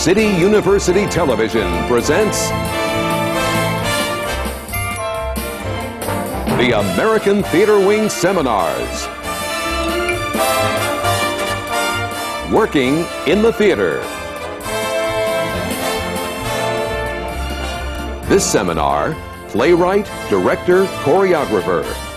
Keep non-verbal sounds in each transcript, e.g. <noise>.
City University Television presents the American Theater Wing Seminars. Working in the theater. This seminar, playwright, director, choreographer.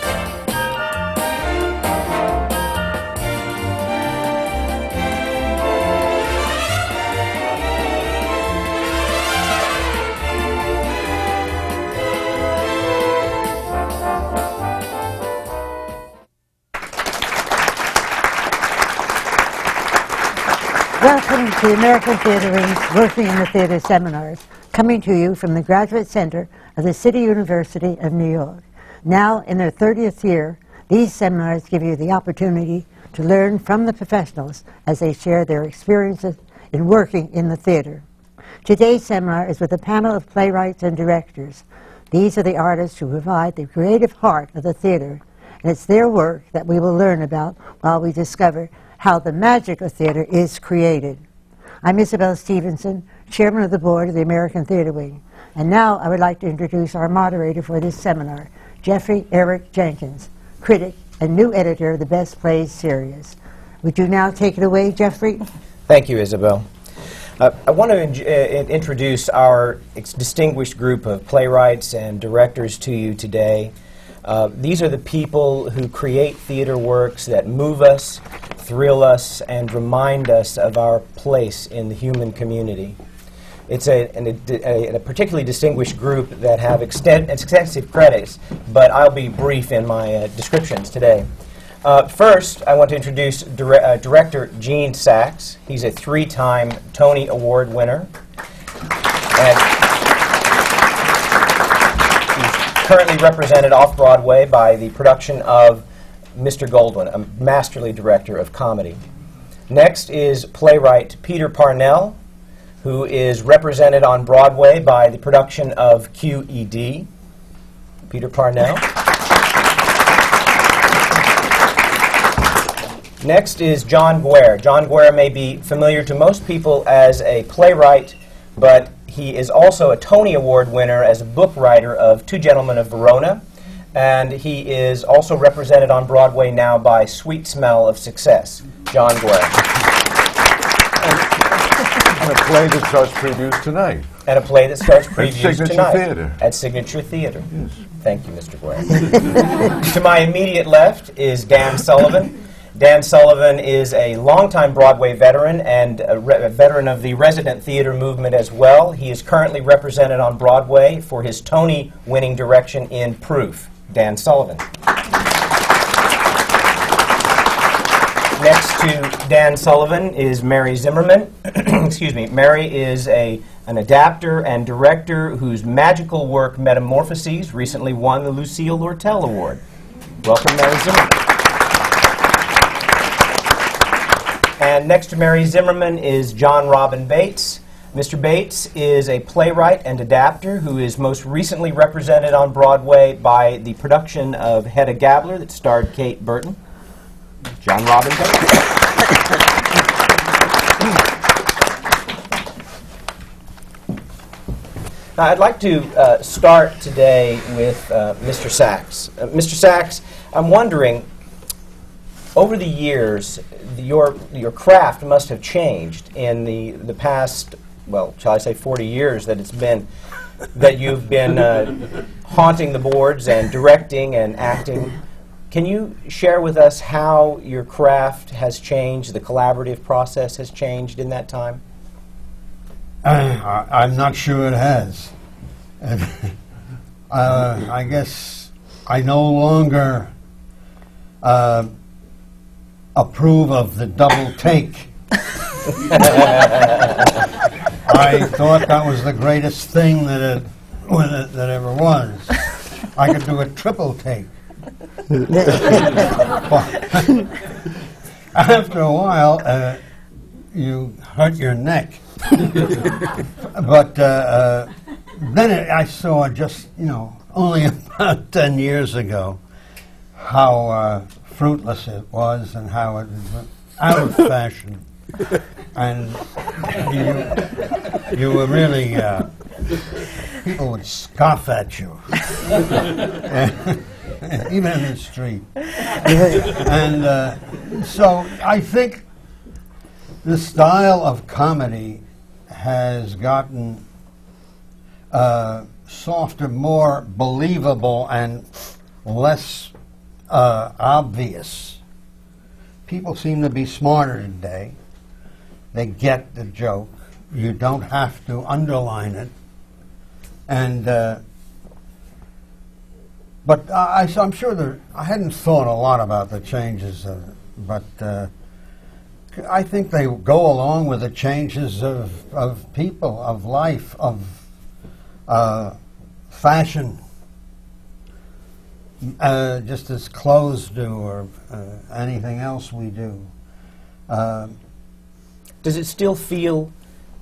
The American Theatre Wing's Working in the Theatre seminars, coming to you from the Graduate Center of the City University of New York. Now, in their 30th year, these seminars give you the opportunity to learn from the professionals as they share their experiences in working in the theatre. Today's seminar is with a panel of playwrights and directors. These are the artists who provide the creative heart of the theatre, and it's their work that we will learn about while we discover how the magic of theater is created. I'm Isabel Stevenson, Chairman of the Board of the American Theater Wing. And now I would like to introduce our moderator for this seminar, Jeffrey Eric Jenkins, critic and new editor of the Best Plays series. Would you now take it away, Jeffrey? Thank you, Isabel. Uh, I want to in- uh, introduce our distinguished group of playwrights and directors to you today. Uh, these are the people who create theater works that move us, thrill us, and remind us of our place in the human community. It's a, an, a, a particularly distinguished group that have exten- extensive credits, but I'll be brief in my uh, descriptions today. Uh, first, I want to introduce dire- uh, director Gene Saks. He's a three time Tony Award winner. And currently represented off Broadway by the production of Mr. Goldwyn, a masterly director of comedy. Next is playwright Peter Parnell, who is represented on Broadway by the production of QED. Peter Parnell. Next is John Guare. John Guare may be familiar to most people as a playwright, but he is also a Tony Award winner as a book writer of Two Gentlemen of Verona, and he is also represented on Broadway now by Sweet Smell of Success, John Guare, And a play that starts previews tonight. and a play that starts previews Signature tonight Theater. at Signature Theater. Yes. Thank you, Mr. Guare. <laughs> to my immediate left is Dan Sullivan. Dan Sullivan is a longtime Broadway veteran and a, re- a veteran of the resident theater movement as well. He is currently represented on Broadway for his Tony winning direction in Proof. Dan Sullivan. Next to Dan Sullivan is Mary Zimmerman. <clears throat> Excuse me. Mary is a, an adapter and director whose magical work Metamorphoses recently won the Lucille Lortel Award. Welcome, Mary Zimmerman. And next to Mary Zimmerman is Jon Robin Baitz. Mr. Baitz is a playwright and adapter who is most recently represented on Broadway by the production of Hedda Gabler that starred Kate Burton. Jon Robin Baitz. <coughs> Now, I'd like to uh, start today with uh, Mr. Saks. Uh, Mr. Saks, I'm wondering, over the years, your, your craft must have changed in the, the past, well, shall I say 40 years that it's been, that you've been uh, haunting the boards and directing and acting. Can you share with us how your craft has changed, the collaborative process has changed in that time? I, I'm not sure it has. <laughs> Uh, I guess I no longer uh, approve of the double take. <laughs> I thought that was the greatest thing that it, it, that ever was. I could do a triple take. <laughs> After a while, uh, you hurt your neck. but uh, uh, then it, I saw just, you know, only <laughs> about 10 years ago how uh, fruitless it was and how it was out of <laughs> fashion. and you, you were really, uh, people would scoff at you, <laughs> even in the street. and uh, so I think the style of comedy has gotten uh, softer, more believable, and less uh, obvious. People seem to be smarter today. They get the joke. You don't have to underline it. And uh, but I, am sure there. I hadn't thought a lot about the changes, uh, but uh, I think they go along with the changes of of people, of life, of uh, fashion, uh, just as clothes do or uh, anything else we do. Uh, Does it still feel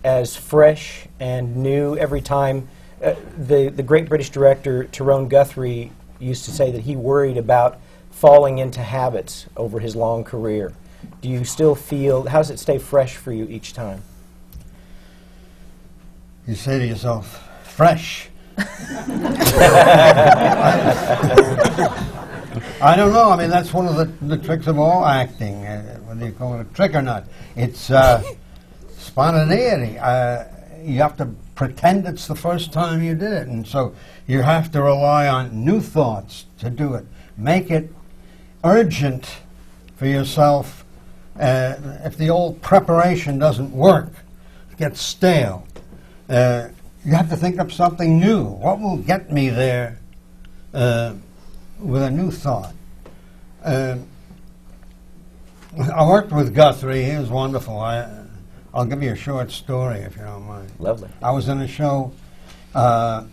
as fresh and new every time? Uh, the, the great British director Tyrone Guthrie used to say that he worried about falling into habits over his long career. Do you still feel, how does it stay fresh for you each time? You say to yourself, fresh. <laughs> I don't know. I mean, that's one of the, the tricks of all acting, uh, whether you call it a trick or not. It's uh, spontaneity. Uh, you have to pretend it's the first time you did it, and so you have to rely on new thoughts to do it. Make it urgent for yourself. Uh, if the old preparation doesn't work, it gets stale. Uh, you have to think up something new. What will get me there uh, with a new thought? Uh, I worked with Guthrie. He was wonderful. I, I'll give you a short story if you don't mind. Lovely. I was in a show uh,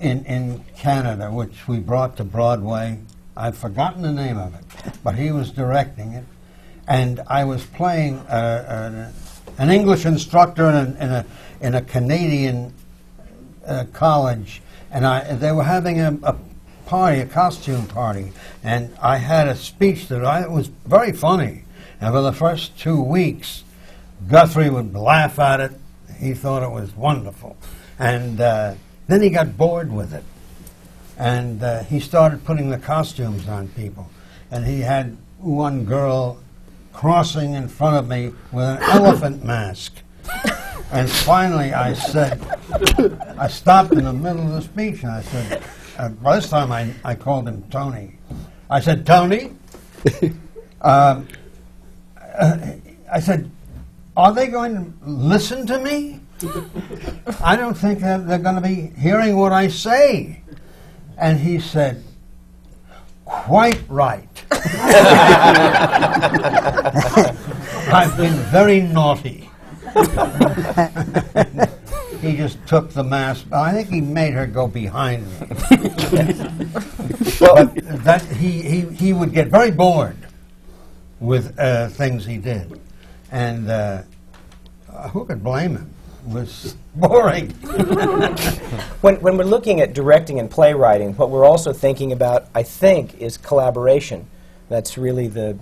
in in Canada, which we brought to Broadway. I've forgotten the name of it, but he was directing it, and I was playing uh, an, an English instructor in a, in a, in a Canadian uh, college, and I they were having a, a party, a costume party, and I had a speech that I was very funny, and for the first two weeks, Guthrie would laugh at it. He thought it was wonderful, and uh, then he got bored with it, and uh, he started putting the costumes on people, and he had one girl crossing in front of me with an elephant mask. And finally, I said, I stopped in the middle of the speech and I said, uh, by this time I, I called him Tony. I said, Tony, <laughs> um, uh, I said, are they going to listen to me? I don't think that they're going to be hearing what I say. And he said, quite right. <laughs> I've been very naughty. <laughs> he just took the mask. I think he made her go behind me. but that he, he, he would get very bored with uh, things he did, and uh, who could blame him? It was boring. <laughs> when, when we're looking at directing and playwriting, what we're also thinking about, I think, is collaboration. That's really the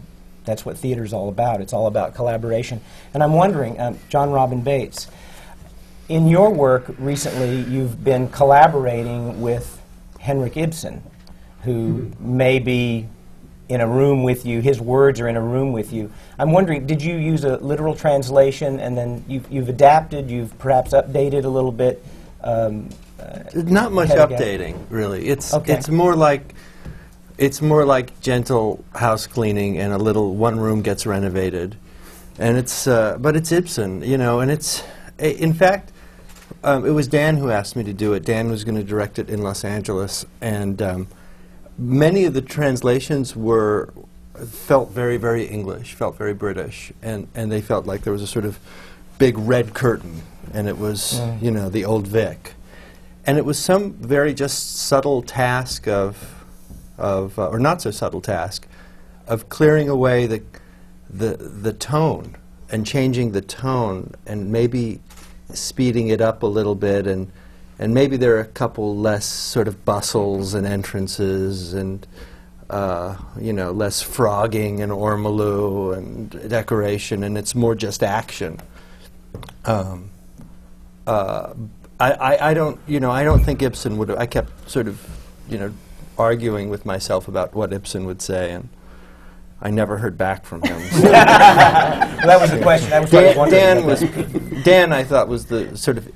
that's what theater's all about. It's all about collaboration. And I'm wondering, um, Jon Robin Baitz, in your work recently, you've been collaborating with Henrik Ibsen, who may be in a room with you, his words are in a room with you. I'm wondering, did you use a literal translation and then you've, you've adapted, you've perhaps updated a little bit? Um, uh, Not much updating, really. It's, okay. it's more like it's more like gentle house cleaning and a little one room gets renovated. And it's uh, but it's ibsen you know and it's in fact um, it was dan who asked me to do it. Dan was going to direct it in los angeles. And um, many of the translations were felt very very english felt very british. And and they felt like there was a sort of big red curtain. And it was mm. you know the old vic. And it was some very just subtle task of of, uh, or not so subtle task, of clearing away the, the, the tone and changing the tone and maybe speeding it up a little bit and, and maybe there are a couple less sort of bustles and entrances and uh, you know, less frogging and ormolu and decoration, and it's more just action. Um, uh, I, I, I don't, you know, I don't think Ibsen would. Have I kept sort of, you know, arguing with myself about what Ibsen would say, and I never heard back from him. <laughs> so- Well, that was the question. That was what I was Dan, Dan about was Dan. I thought was the sort of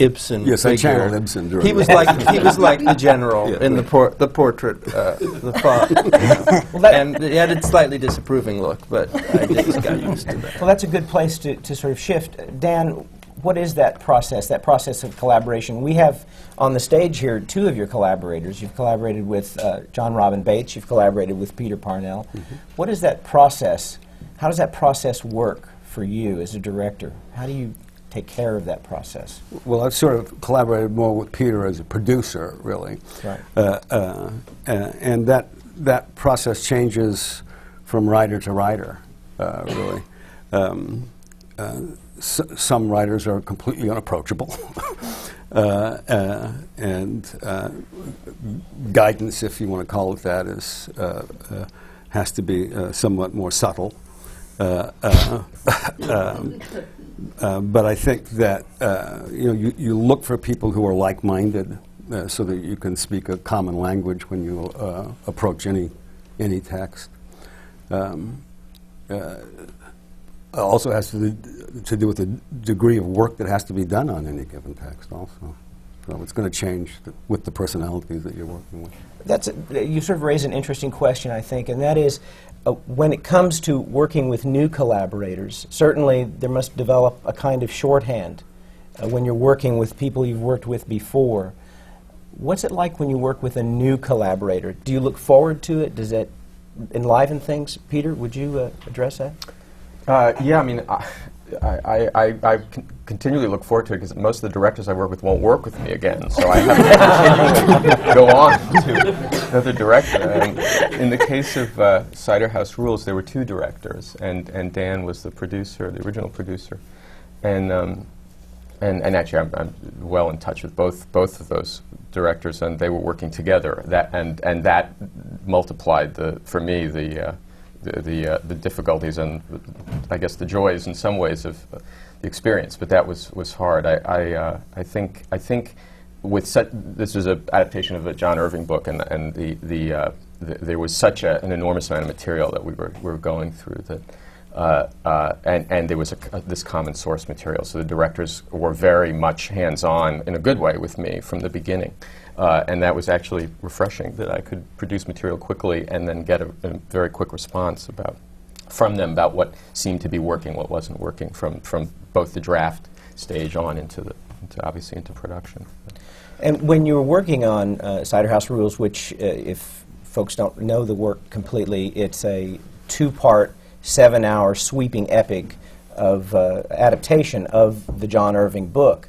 Ibsen. Yes, I figure. channeled Ibsen during He was that. like he was like the general Yeah. in the por- the portrait, uh, the thought, <laughs> and he had a slightly disapproving look, but I just got used to that. Well, that's a good place to, to sort of shift. Dan, what is that process, that process of collaboration? We have on the stage here two of your collaborators. You've collaborated with uh, Jon Robin Baitz, you've collaborated with Peter Parnell. What is that process? How does that process work for you as a director? How do you take care of that process? Well, I've sort of collaborated more with Peter as a producer, really. Right. Uh, uh, uh, and that, that process changes from writer to writer, uh, really. Um, uh, s- some writers are completely unapproachable. <laughs> uh, uh, and uh, guidance, if you want to call it that, is, uh, uh, has to be uh, somewhat more subtle. <laughs> Um, but I think that you know you, you look for people who are like-minded, so that you can speak a common language when you approach any any text. Um, also has to do, to do with the degree of work that has to be done on any given text. Also, so it's going to change th- with the personalities that you're working with. That's a, you sort of raise an interesting question, I think, and that is uh, when it comes to working with new collaborators, certainly there must develop a kind of shorthand uh, when you're working with people you've worked with before. What's it like when you work with a new collaborator? Do you look forward to it? Does it enliven things? Peter, would you uh, address that? Uh, yeah, I mean, I, I, I, I continually look forward to it because most of the directors I work with won't work with me again, so I have to <laughs> go on to another director. And in the case of uh, Cider House Rules, there were two directors, and, and Dan was the producer, the original producer, and um, and, and actually, I'm, I'm well in touch with both both of those directors, and they were working together. That and and that multiplied the for me the uh, the the, uh, the difficulties and I guess the joys in some ways of uh, the experience. But that was was hard. I I, uh, I think I think with such this was an adaptation of a John Irving book, and and the the, uh, the there was such a, an enormous amount of material that we were we were going through that. Uh, and, and there was this common source material. So the directors were very much hands-on in a good way with me from the beginning. Uh, and that was actually refreshing that I could produce material quickly and then get a, a very quick response about from them about what seemed to be working, what wasn't working from, from both the draft stage on into the into obviously into production. And when you were working on uh, Cider House Rules, which, uh, if folks don't know the work completely, it's a two-part, seven-hour sweeping epic of uh, adaptation of the John Irving book.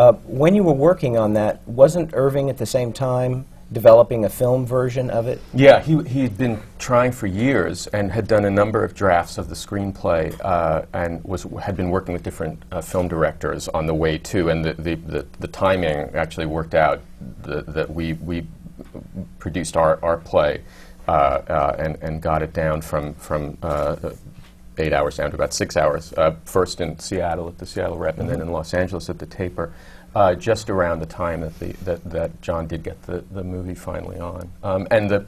Uh, when you were working on that, wasn't Irving at the same time developing a film version of it? Yeah, he, he had been trying for years and had done a number of drafts of the screenplay uh, and was, had been working with different uh, film directors on the way too. And the, the, the, the timing actually worked out th- that we, we produced our, our play uh, uh, and, and got it down from, from uh, eight hours down to about six hours, uh, first in Seattle at the Seattle Rep and then in Los Angeles at the Taper, uh, just around the time that, the, that, that John did get the, the movie finally on. Um, and the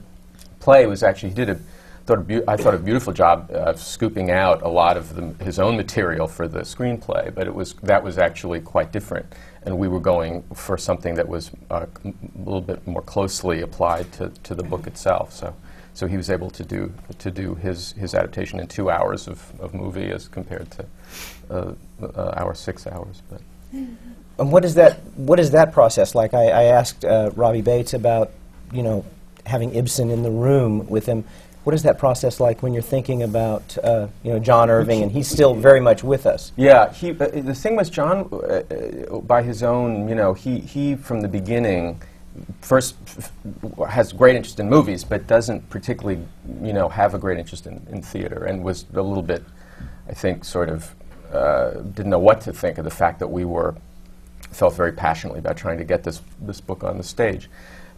play was actually, he did a, thought a I thought a beautiful job of scooping out a lot of the, his own material for the screenplay, but it was, that was actually quite different. And we were going for something that was uh, a little bit more closely applied to, to the book itself. So, so he was able to do, to do his, his adaptation in two hours of, of movie as compared to uh, uh, our six hours. But And what is that? What is that process like? I, I asked uh, Robbie Baitz about, you know, having Ibsen in the room with him. What is that process like when you're thinking about, uh, you know, John Irving, and he's still very much with us? Yeah, he, uh, the thing was, John, uh, uh, by his own, you know, he, he from the beginning, first has great interest in movies, but doesn't particularly, you know, have a great interest in, in theater, and was a little bit, I think, sort of uh, didn't know what to think of the fact that we were felt very passionately about trying to get this this book on the stage.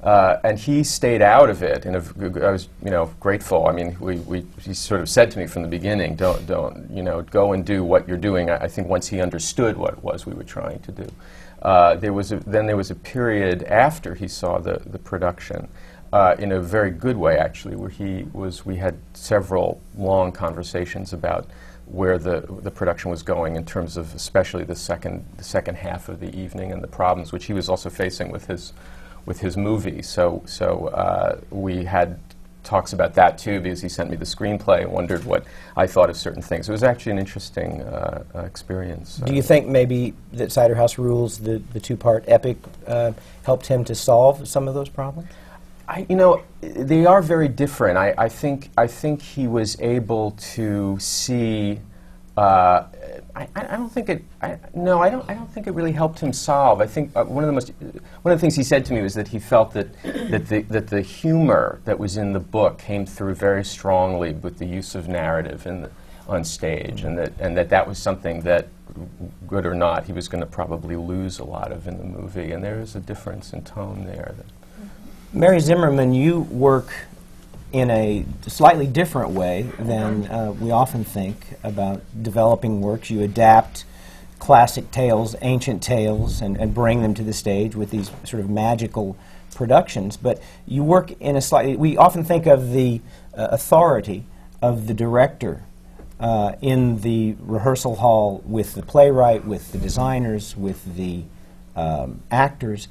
Uh, and he stayed out of it, and I was, you know, grateful. I mean, we, we, he sort of said to me from the beginning, "Don't, don't, you know, go and do what you're doing." I, I think once he understood what it was we were trying to do, uh, there was a, then there was a period after he saw the the production, uh, in a very good way actually, where he was. We had several long conversations about where the, the production was going in terms of especially the second, the second half of the evening and the problems which he was also facing with his, with his movie. So, so uh, we had talks about that too because he sent me the screenplay and wondered what I thought of certain things. It was actually an interesting uh, uh, experience. Do you think maybe that Cider House Rules, the, the two part epic, uh, helped him to solve some of those problems? I, you know, they are very different. I, I, think, I think he was able to see. Uh, I, I, don't think it. I, no, I don't. I don't think it really helped him solve. I think uh, one of the most. One of the things he said to me was that he felt that that the that the humor that was in the book came through very strongly with the use of narrative the, on stage, and that and that that was something that, good or not, he was going to probably lose a lot of in the movie. And there is a difference in tone there. Mary Zimmerman, you work in a slightly different way than uh, we often think about developing works. You adapt classic tales, ancient tales, and, and bring them to the stage with these sort of magical productions. But you work in a slightly, we often think of the uh, authority of the director uh, in the rehearsal hall with the playwright, with the designers, with the um, actors.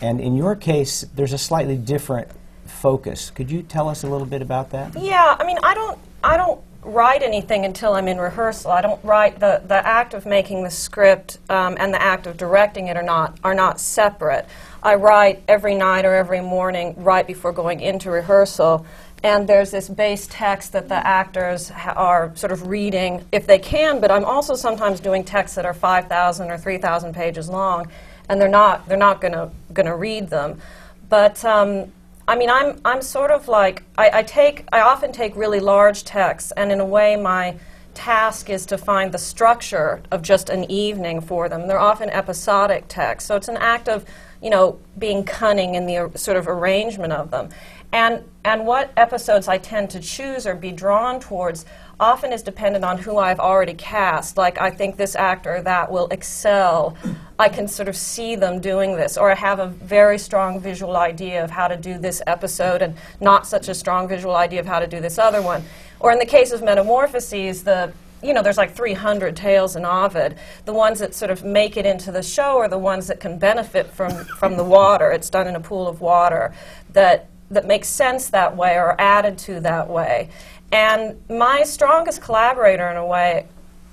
And in your case, there's a slightly different focus. Could you tell us a little bit about that? Yeah, I mean, I don't, I don't write anything until I'm in rehearsal. I don't write the, the act of making the script um, and the act of directing it are not are not separate. I write every night or every morning right before going into rehearsal. And there's this base text that the actors are sort of reading if they can, but I'm also sometimes doing texts that are 5,000 or 3,000 pages long and they're not they're not gonna gonna read them. But um, I mean, I'm I'm sort of like I, I take I often take really large texts, and in a way, my task is to find the structure of just an evening for them. They're often episodic texts, so it's an act of you know being cunning in the uh, sort of arrangement of them. And, and what episodes I tend to choose or be drawn towards often is dependent on who I've already cast. Like, I think this actor that will excel. I can sort of see them doing this, or I have a very strong visual idea of how to do this episode and not such a strong visual idea of how to do this other one. Or in the case of Metamorphoses, the you know, there's like 300 tales in Ovid. The ones that sort of make it into the show are the ones that can benefit from, from the water. It's done in a pool of water that that makes sense that way or added to that way. And my strongest collaborator, in a way,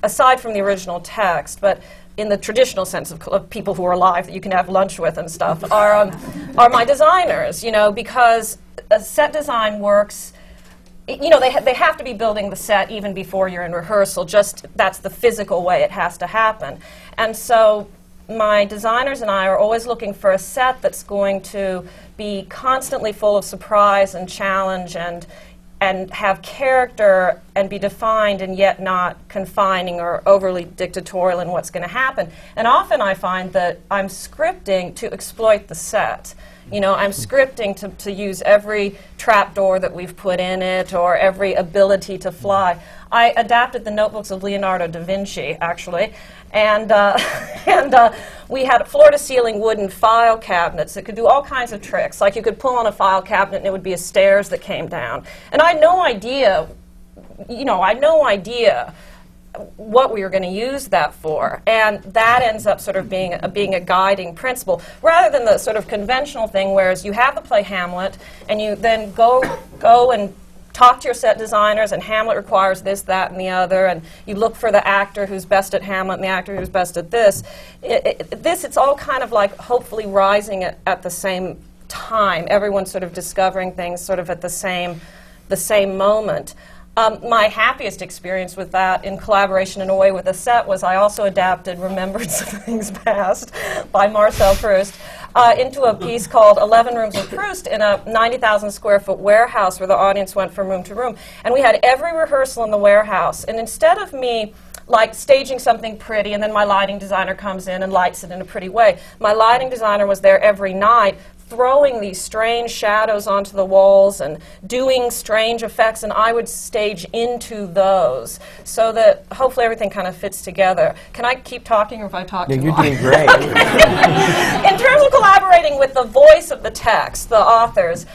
aside from the original text, but in the traditional sense of, of, people who are alive that you can have lunch with and stuff, are, um, are my designers, you know, because a set design works. You know, they, ha- they have to be building the set even before you're in rehearsal, just that's the physical way it has to happen. And so my designers and I are always looking for a set that's going to be constantly full of surprise and challenge and and have character and be defined and yet not confining or overly dictatorial in what's going to happen. And often I find that I'm scripting to exploit the set. You know, I'm scripting to, to use every trapdoor that we've put in it or every ability to fly. I adapted the notebooks of Leonardo da Vinci, actually, and, uh, <laughs> and uh, we had floor to ceiling wooden file cabinets that could do all kinds of tricks. Like you could pull on a file cabinet and it would be a stairs that came down. And I had no idea, you know, I had no idea what we were going to use that for. And that ends up sort of being a, being a guiding principle rather than the sort of conventional thing, whereas you have the play Hamlet and you then go, go and talk to your set designers, and Hamlet requires this, that, and the other, and you look for the actor who's best at Hamlet and the actor who's best at this. It, it, this, it's all kind of like hopefully rising at, at the same time. Everyone's sort of discovering things sort of at the same, the same moment. Um, my happiest experience with that in collaboration in a way with a set was I also adapted Remembrance of Things Past by Marcel Proust uh, into a piece called 11 Rooms of Proust in a 90,000 square foot warehouse where the audience went from room to room. And we had every rehearsal in the warehouse. And instead of me like staging something pretty and then my lighting designer comes in and lights it in a pretty way. My lighting designer was there every night throwing these strange shadows onto the walls and doing strange effects, and I would stage into those so that hopefully everything kind of fits together. Can I keep talking, or if I talk Yeah, too you're long? doing great. <laughs> in terms of collaborating with the voice of the text, the authors,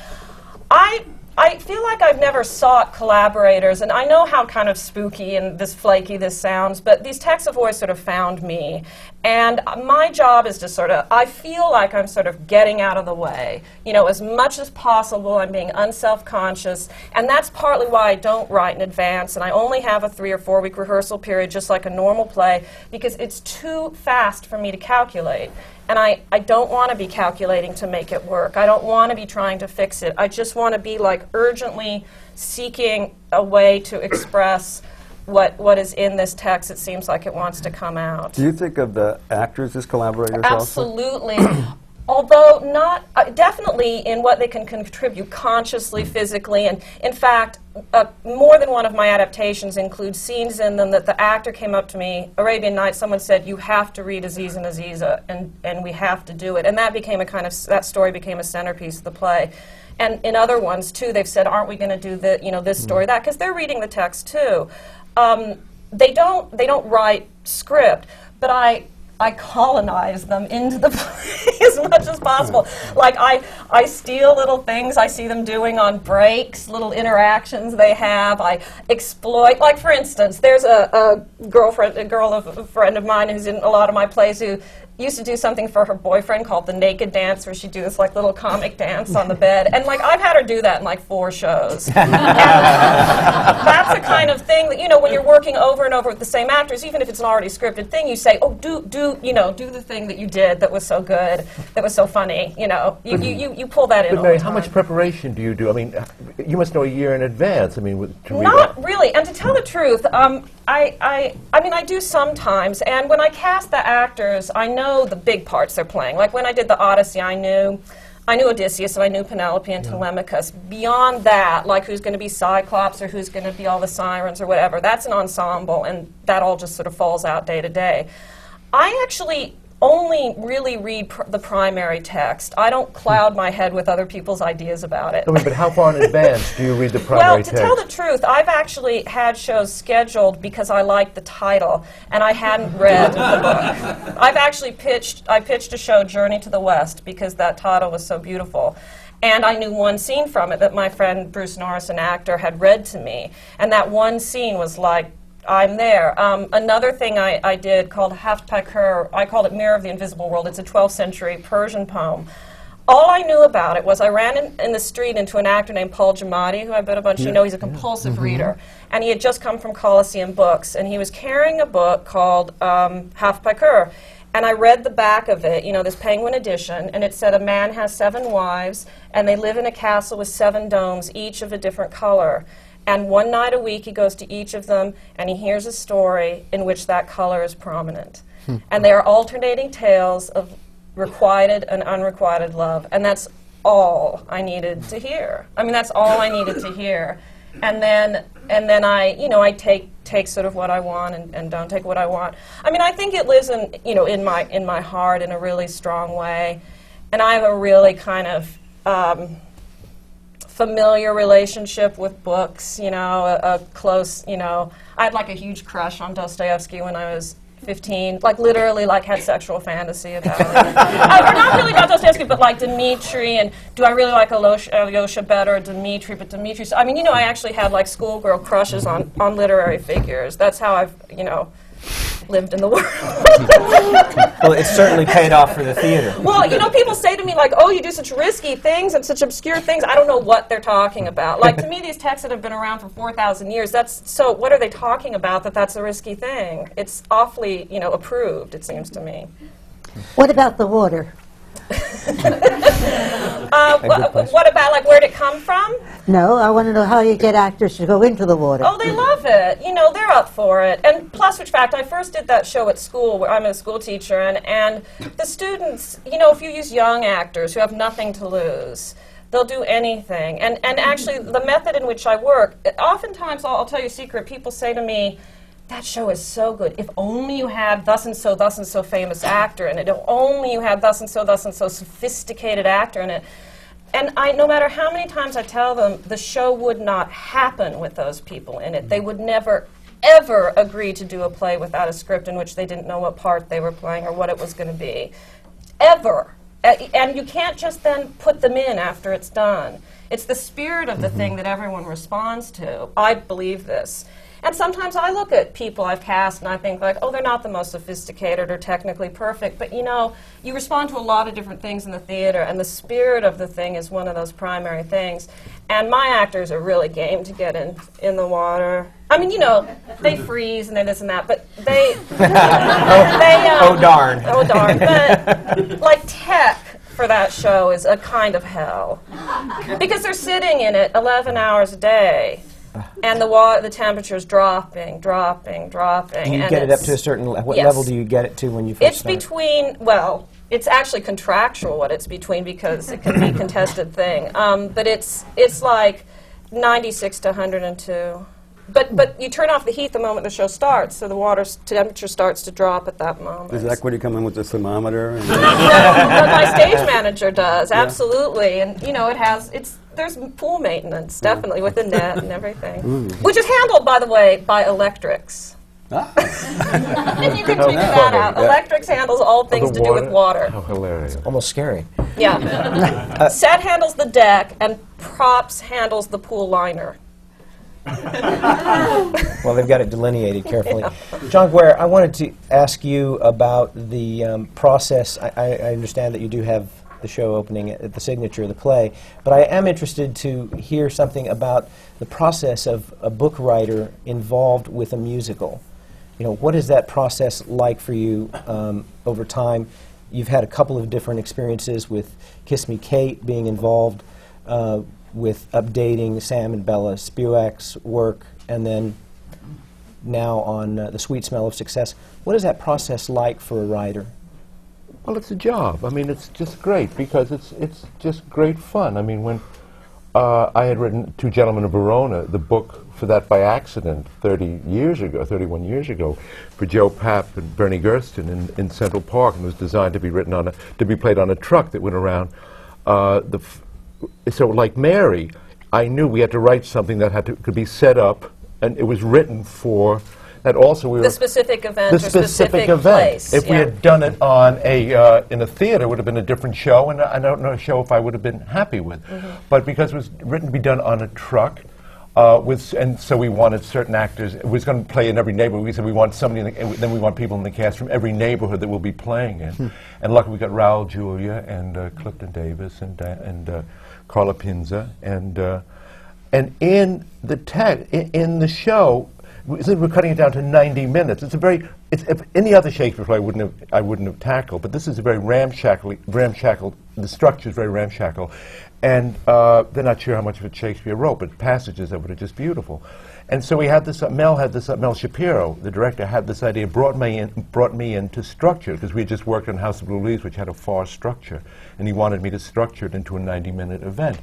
I I feel like I've never sought collaborators, and I know how kind of spooky and this flaky this sounds, but these texts have always sort of found me. And my job is to sort of, I feel like I'm sort of getting out of the way. You know, as much as possible, I'm being unself conscious, and that's partly why I don't write in advance, and I only have a three or four week rehearsal period, just like a normal play, because it's too fast for me to calculate. And I, I don't want to be calculating to make it work. I don't want to be trying to fix it. I just want to be like urgently seeking a way to express what, what is in this text. It seems like it wants to come out. Do you think of the actors as collaborators? Absolutely. Although not uh, definitely in what they can contribute consciously, physically, and in fact, uh, more than one of my adaptations include scenes in them that the actor came up to me, Arabian Nights. Someone said, "You have to read Aziz and Aziza," and and we have to do it, and that became a kind of s- that story became a centerpiece of the play. And in other ones too, they've said, "Aren't we going to do the you know this story that?" Because they're reading the text too. Um, they don't they don't write script, but I I colonize them into the <laughs> play as much as possible. Like I, I steal little things I see them doing on breaks, little interactions they have. I exploit. Like for instance, there's a, a girlfriend, a girl of a friend of mine who's in a lot of my plays who used to do something for her boyfriend called the naked dance, where she'd do this like little comic dance on the <laughs> bed. And like I've had her do that in like four shows. <laughs> That's the kind of thing that you know when you're working over and over with the same actors, even if it's an already scripted thing, you say, "Oh, do do you know do the thing that you did that was so good, that was so funny." You know, you you, you, you pull that in. But Mary, how much preparation do you do? I mean, you must know a year in advance. I mean, with, to Not that. really. And to tell the truth, um, I, I, I mean, I do sometimes. And when I cast the actors, I know the big parts they're playing. Like when I did the Odyssey, I knew. I knew Odysseus and I knew Penelope and Telemachus. Beyond that, like who's going to be Cyclops or who's going to be all the sirens or whatever, that's an ensemble, and that all just sort of falls out day to day. I actually only really read pr- the primary text. I don't cloud my head with other people's ideas about it. I mean, but how far in <laughs> advance do you read the primary text? Well, to tell the truth, I've actually had shows scheduled because I liked the title and I hadn't read the book. <laughs> I've actually pitched I pitched a show Journey to the West because that title was so beautiful. And I knew one scene from it that my friend Bruce Norris, an actor, had read to me. And that one scene was like, I'm there. Um, another thing I, I did called Haft Paykar, I called it Mirror of the Invisible World. It's a 12th century Persian poem. All I knew about it was I ran in, in the street into an actor named Paul Giamatti, who I bet a bunch of you know. He's a compulsive reader. And he had just come from Coliseum Books, and he was carrying a book called um, Haft Paykar. And I read the back of it, you know, this Penguin edition, and it said a man has seven wives, and they live in a castle with seven domes, each of a different color. And one night a week, he goes to each of them and he hears a story in which that color is prominent. and they are alternating tales of requited and unrequited love. And that's all I needed to hear. I mean, that's all I needed to hear. And then, and then I, you know, I take take sort of what I want and, and don't take what I want. I mean, I think it lives in, you know, in my in my heart in a really strong way. And I have a really kind of um, familiar relationship with books, you know, a, a close, you know, I had like a huge crush on Dostoevsky when I was 15, like literally like had sexual fantasy about it. <laughs> uh, or not really about Dostoevsky, but like Dmitri, and do I really like Alyosha, Alyosha better or Dmitri, but Dmitri, I mean, you know, I actually had like schoolgirl crushes on, on literary figures. That's how I've, you know, lived in the world. <laughs> well, it's certainly paid off for the theater. Well, you know, people say to me like, "Oh, you do such risky things and such obscure things." I don't know what they're talking about. Like to me, these texts that have been around for four thousand years. That's so. What are they talking about? That that's a risky thing. It's awfully, you know, approved. It seems to me. What about the water? <laughs> Uh, wha- what about like where'd it come from? No, I want to know how you get actors to go into the water. Oh, they love it. You know, they're up for it. And plus, which fact, I first did that show at school where I'm a school teacher, and, and the students, you know, if you use young actors who have nothing to lose, they'll do anything. And, and actually, the method in which I work, oftentimes, I'll, I'll tell you a secret, people say to me, that show is so good. If only you had thus and so, thus and so famous actor in it. If only you had thus and so, thus and so sophisticated actor in it. And I, no matter how many times I tell them, the show would not happen with those people in it. They would never, ever agree to do a play without a script in which they didn't know what part they were playing or what it was going to be. Ever. A- and you can't just then put them in after it's done. It's the spirit of the mm-hmm. thing that everyone responds to. I believe this. And sometimes I look at people I've cast and I think like, oh, they're not the most sophisticated or technically perfect, but you know, you respond to a lot of different things in the theater, and the spirit of the thing is one of those primary things. And my actors are really game to get in in the water. I mean, you know, they <laughs> freeze and they this and that, but they, <laughs> <laughs> they um, Oh, darn. Oh darn! But like tech for that show is a kind of hell because they're sitting in it 11 hours a day, and the water, the temperature's dropping, dropping, dropping. And you and get it up to a certain le- what Yes. level do you get it to when you first It's start? between well. It's actually contractual what it's between because it can be a contested thing. Um, but it's it's like 96 to 102. But but you turn off the heat the moment the show starts, so the water temperature starts to drop at that moment. Is that Does Equity come in with the thermometer? <laughs> No, my stage manager does absolutely, and you know it has it's there's pool maintenance mm. definitely with the net and everything, mm. which is handled by the way by electrics. Ah. <laughs> And you can figure that out. Electrics handles all things to do with water. How hilarious. Almost scary. Yeah. <laughs> Uh, Set handles the deck, and props handles the pool liner. <laughs> Well, they've got it delineated carefully. John Guare, I wanted to ask you about the um, process. I, I, I understand that you do have the show opening at, at the signature of the play, but I am interested to hear something about the process of a book writer involved with a musical. You know, what is that process like for you um, over time? You've had a couple of different experiences with Kiss Me Kate being involved uh, with updating Sam and Bella Spewak's work, and then now on uh, The Sweet Smell of Success. What is that process like for a writer? Well, it's a job. I mean, it's just great because it's it's just great fun. I mean, when uh, I had written Two Gentlemen of Verona, the book for that by accident 30 years ago, 31 years ago, for Joe Papp and Bernie Gersten in, in Central Park, and it was designed to be written on a, to be played on a truck that went around. Uh, the so, like Mary, I knew we had to write something that had to could be set up, and it was written for. That also we were The specific event the or specific, specific event. place, If we had done it on a uh, in a theater, it would have been a different show, and I don't know a show if I would have been happy with. Mm-hmm. But because it was written to be done on a truck. Uh, with, and so we wanted certain actors. It was going to play in every neighborhood. We said we want somebody, in the, and then we want people in the cast from every neighborhood that we'll be playing in. And luckily, we got Raul Julia and uh, Clifton Davis and uh, and uh, Carla Pinza and uh, and in the te- in, in the show, we're cutting it down to 90 minutes. It's a very it's, if any other Shakespeare play I wouldn't have I wouldn't have tackled, but this is a very ramshackle ramshackle. The structure is very ramshackle, and uh, they're not sure how much of it Shakespeare wrote, but passages it are just beautiful. And so we had this. Uh, Mel had this. Uh, Mel Shapiro, the director, had this idea. Brought me in. Brought me into structure because we had just worked on House of Blue Leaves, which had a far structure, and he wanted me to structure it into a 90-minute event.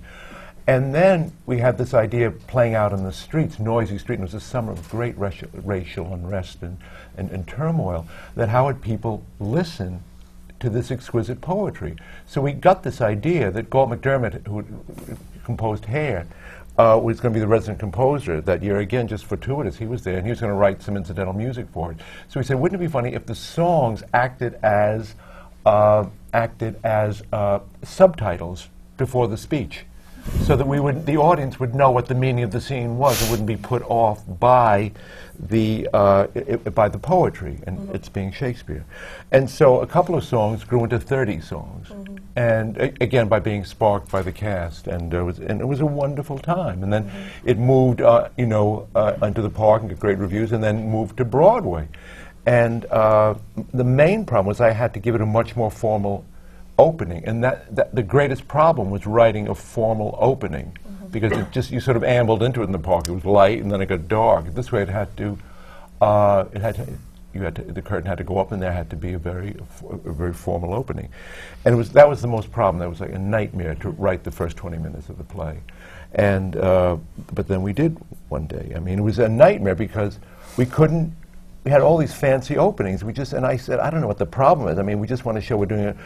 And then we had this idea of playing out in the streets, noisy street. And it was a summer of great racial, racial unrest and, and, and turmoil. That how would people listen to this exquisite poetry? So we got this idea that Galt MacDermot, who composed Hair, uh, was going to be the resident composer that year. Again, just fortuitous, he was there, and he was going to write some incidental music for it. So he said, wouldn't it be funny if the songs acted as uh, acted as uh, subtitles before the speech? So that we would, the audience would know what the meaning of the scene was. It wouldn't be put off by the uh, i- i- by the poetry and it's being Shakespeare. And so a couple of songs grew into 30 songs, and a- again by being sparked by the cast, and it was and it was a wonderful time. And then it moved, uh, you know, uh, onto the park and got great reviews, and then moved to Broadway. And uh, the main problem was I had to give it a much more formal opening, and that, that the greatest problem was writing a formal opening because it just you sort of ambled into it in the park. It was light, and then it got dark. This way, it had to, uh, it had to, you had to, the curtain had to go up, and there had to be a very, a very formal opening, and it was that was the most problem. That was like a nightmare to write the first twenty minutes of the play, and uh, but then we did one day. I mean, it was a nightmare because we couldn't we had all these fancy openings. We just and I said, I don't know what the problem is. I mean, we just want to show we're doing it.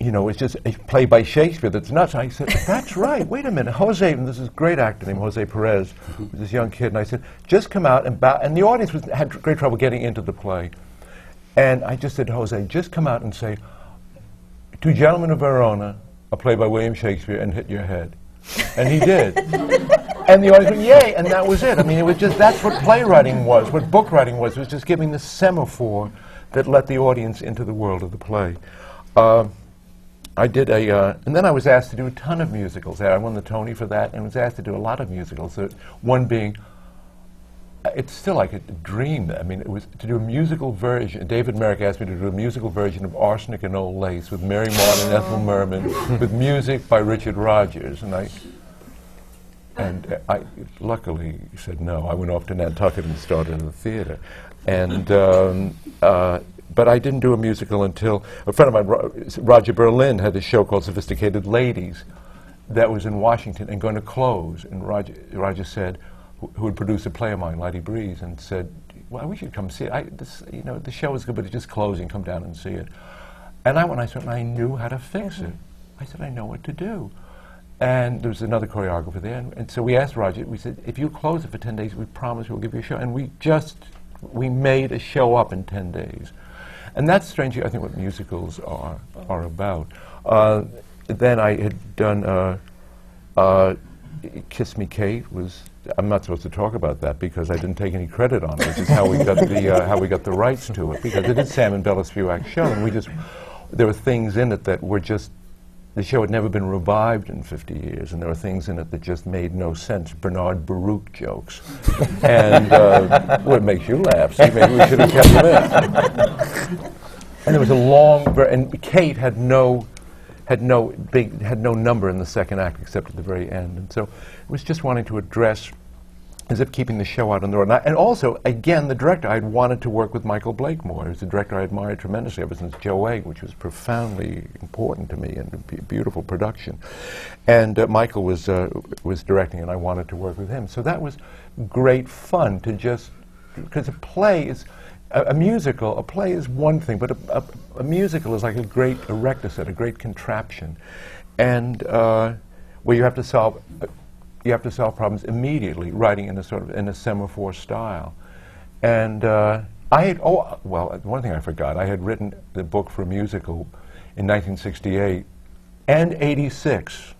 You know, it's just a play by Shakespeare that's nuts. I said, that's right. Wait a minute, Jose. And this is a great actor named Jose Perez, this young kid. And I said, just come out and bow. And the audience was, had great trouble getting into the play. And I just said, Jose, just come out and say, Two Gentlemen of Verona, a play by William Shakespeare, and hit your head. And he did. <laughs> and the audience went, yay, and that was it. I mean, it was just, that's what playwriting was, what book writing was, was just giving the semaphore that let the audience into the world of the play. Uh, I did a, uh, and then I was asked to do a ton of musicals. I won the Tony for that, and was asked to do a lot of musicals. Uh, one being, uh, it's still like a dream. I mean, it was to do a musical version. David Merrick asked me to do a musical version of Arsenic and Old Lace with Mary Martin and Ethel Merman, <laughs> with music by Richard Rodgers, and I. And uh, I luckily said no. I went off to Nantucket and started in the theater, and um, uh, but I didn't do a musical until a friend of mine, Roger Berlind, had a show called Sophisticated Ladies that was in Washington and going to close. And Roger, Roger said, who, had produced a play of mine, Lydie Breeze, and said, well, we should come see it. I, this, you know, the show is good, but it's just closing. Come down and see it. And I went, I said, I knew how to fix it. I said, I know what to do. And there was another choreographer there. And, and so we asked Roger, we said, if you close it for 10 days, we promise we'll give you a show. And we just, we made a show up in 10 days. And that's strangely, I think, what musicals are, are about. Uh, then I had done uh, uh, Kiss Me Kate was, I'm not supposed to talk about that because I didn't take any credit on it, which is how we got the, uh, how we got the rights to it, because it is Sam and Bella Spewack show, and we just, there were things in it that were just the show had never been revived in 50 years, and there were things in it that just made no sense. Bernard Baruch jokes. <laughs> and uh, well, it makes you laugh. See, maybe we should have kept them in. and there was a long, ver- and Kate had no, had no big, had no number in the second act except at the very end. And so it was just wanting to address as if keeping the show out on the road. And, I- and also, again, the director, I'd wanted to work with Michael Blakemore. Was a director I admired tremendously ever since Joe Egg, which was profoundly important to me and a beautiful production. And uh, Michael was, uh, was directing, and I wanted to work with him. So that was great fun to just, because a play is, a, a musical, a play is one thing, but a, a, a musical is like a great erector set, a great contraption. And uh, where you have to solve you have to solve problems immediately, writing in a sort of in a semaphore style. And uh, I had oh well, one thing I forgot. I had written the book for a musical in 1968 and 86.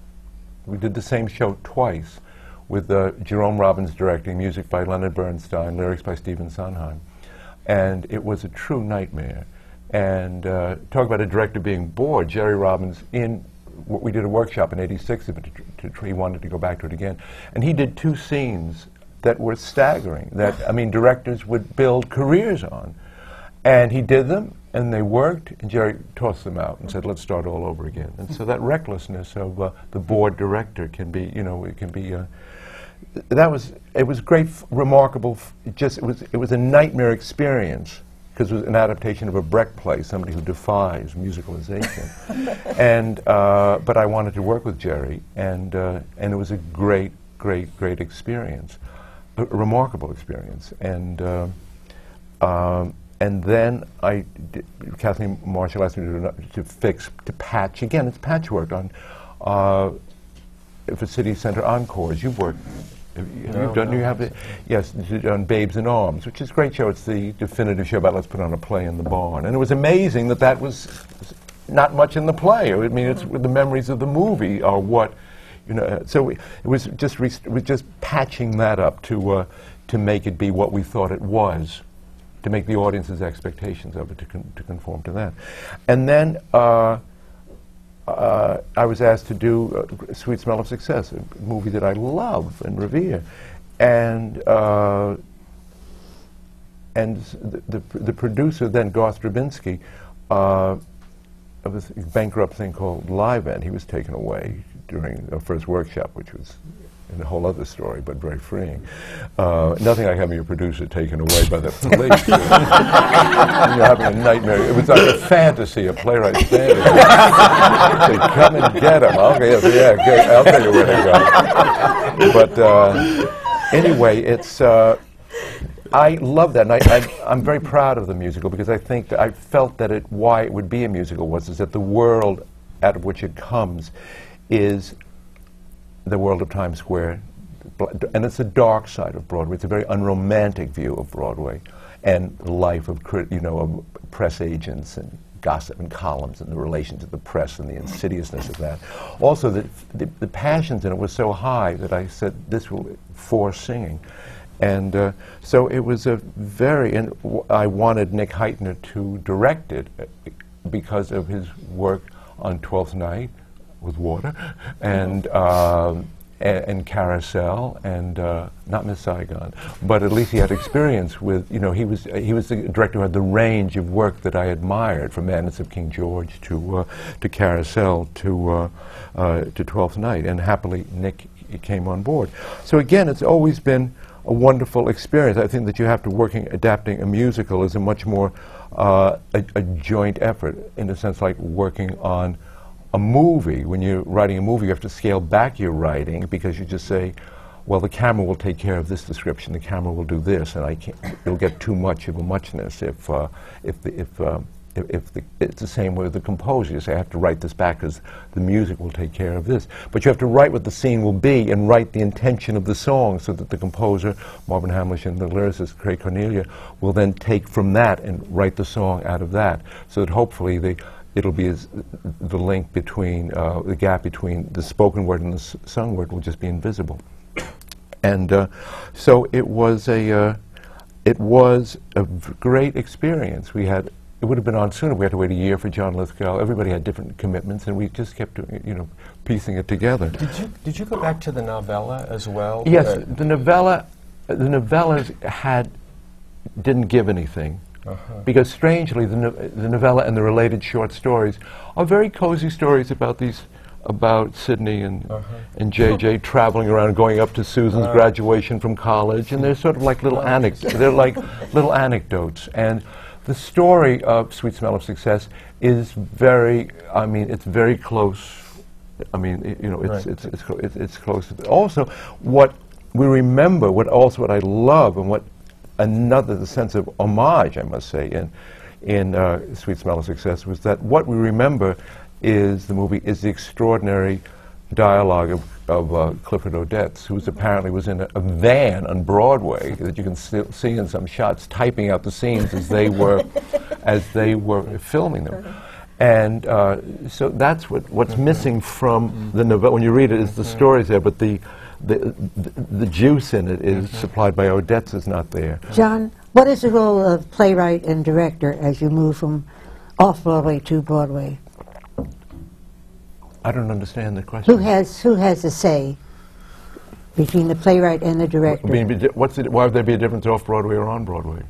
We did the same show twice, with uh, Jerome Robbins directing, music by Leonard Bernstein, lyrics by Stephen Sondheim, and it was a true nightmare. And uh, talk about a director being bored. Jerry Robbins in we did a workshop in '86 to, to, to, he wanted to go back to it again, and he did two scenes that were staggering. That I mean, directors would build careers on, and he did them, and they worked. And Jerry tossed them out and said, "Let's start all over again." And so that recklessness of uh, the bored director can be, you know, it can be. Uh, that was it was great, remarkable. Just it was it was a nightmare experience because it was an adaptation of a Brecht play, somebody who defies musicalization. <laughs> and uh, but I wanted to work with Jerry, and uh, and it was a great, great, great experience, a, a remarkable experience. And uh, um, and then I, Kathleen Marshall asked me to, do to fix, to patch again. It's patchwork on. Uh, for City Center Encores, you've worked. Have you, have you No, done? no. You have. Yes, you done Babes in Arms, which is a great show. It's the definitive show about let's put on a play in the barn, and it was amazing that that was not much in the play. I mean, it's the memories of the movie are what you know. uh, So it was just rest- was just patching that up to uh, to make it be what we thought it was, to make the audience's expectations of it to, con- to conform to that, and then. Uh, uh, I was asked to do uh, Sweet Smell of Success, a movie that I love and revere. And, uh, and the, the, the producer, then Garth Drabinsky, uh, of this bankrupt thing called Livent, he was taken away during our first workshop, which was a whole other story, but very freeing. Uh, nothing like having your producer taken away by the police. <laughs> You're having a nightmare. It was like a fantasy, a playwright's fantasy. Say, come and get him. Okay, yeah, okay, I'll tell you where they go. But uh, anyway, it's uh, I love that, and I, I, I'm very proud of the musical because I think that I felt that it, why it would be a musical was is that the world out of which it comes is the world of Times Square, and it's the dark side of Broadway. It's a very unromantic view of Broadway and the life of you know of press agents and gossip and columns and the relation to the press and the insidiousness of that. Also, the, the, the passions in it was so high that I said this will force singing. And uh, so it was a very, and I wanted Nick Hytner to direct it uh, because of his work on Twelfth Night with Water and, um, and, and Carousel and uh, not Miss Saigon, but at least he had experience <laughs> with, you know, he was, he was the director who had the range of work that I admired from Madness of King George to, uh, to Carousel to, uh, uh, to Twelfth Night. And happily, Nick came on board. So again, it's always been a wonderful experience. I think that you have to working adapting a musical is a much more uh, a, a joint effort in a sense like working on a movie. When you're writing a movie, you have to scale back your writing because you just say, well, the camera will take care of this description. The camera will do this, and I can't. You'll get too much of a muchness if uh, if the, if um, if, if the, it's the same way with the composer. You say, I have to write this back because the music will take care of this. But you have to write what the scene will be and write the intention of the song so that the composer, Marvin Hamlisch, and the lyricist, Craig Carnelia, will then take from that and write the song out of that. So that hopefully the, it'll be as, the link between, uh, the gap between the spoken word and the s- sung word will just be invisible. And uh, so it was a, uh, it was a great experience. We had, it would have been on sooner. We had to wait a year for John Lithgow. Everybody had different commitments, and we just kept doing you know, piecing it together. Did you, did you go back to the novella as well? Yes, the novella, the novellas had didn't give anything. Uh-huh. Because strangely, the, no- the novella and the related short stories are very cozy stories about these, about Sydney and, uh-huh. and JJ traveling around, going up to Susan's uh-huh. graduation from college, and they're sort of like little anecdotes. They're like little anecdotes, and the story of Sweet Smell of Success is very. I mean, it's very close. I mean, i you know, it's Right. it's it's, it's it's close. Also, what we remember, what also what I love, and what another the sense of homage, I must say, in in uh, Sweet Smell of Success was that what we remember is the movie is the extraordinary dialogue of, of uh, Clifford Odets, who apparently was in a, a van on Broadway that you can still see in some shots, typing out the scenes as they were <laughs> as they were filming them. And uh, so that's what, what's missing from the novella. When you read it, is the stories there, but the, the, the, the juice in it is supplied by Odets is not there. John, what is the role of playwright and director as you move from off Broadway to Broadway? I don't understand the question. Who has who has a say between the playwright and the I director? mean, be- what's the, why would there be a difference off Broadway or on Broadway?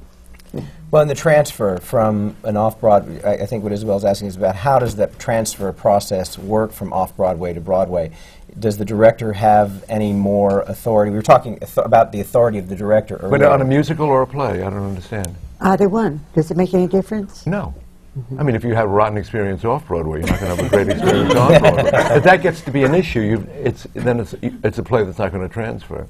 Well, in the transfer from an off-Broadway, I, I think what Isabel's asking is about how does that transfer process work from off-Broadway to Broadway? Does the director have any more authority? We were talking about the authority of the director earlier. But on a musical or a play, I don't understand. Either one. Does it make any difference? No. Mm-hmm. I mean, if you have a rotten experience off Broadway, you're not going to have a great experience <laughs> on Broadway. If that gets to be an issue, you it's, then it's, it's a play that's not going to transfer.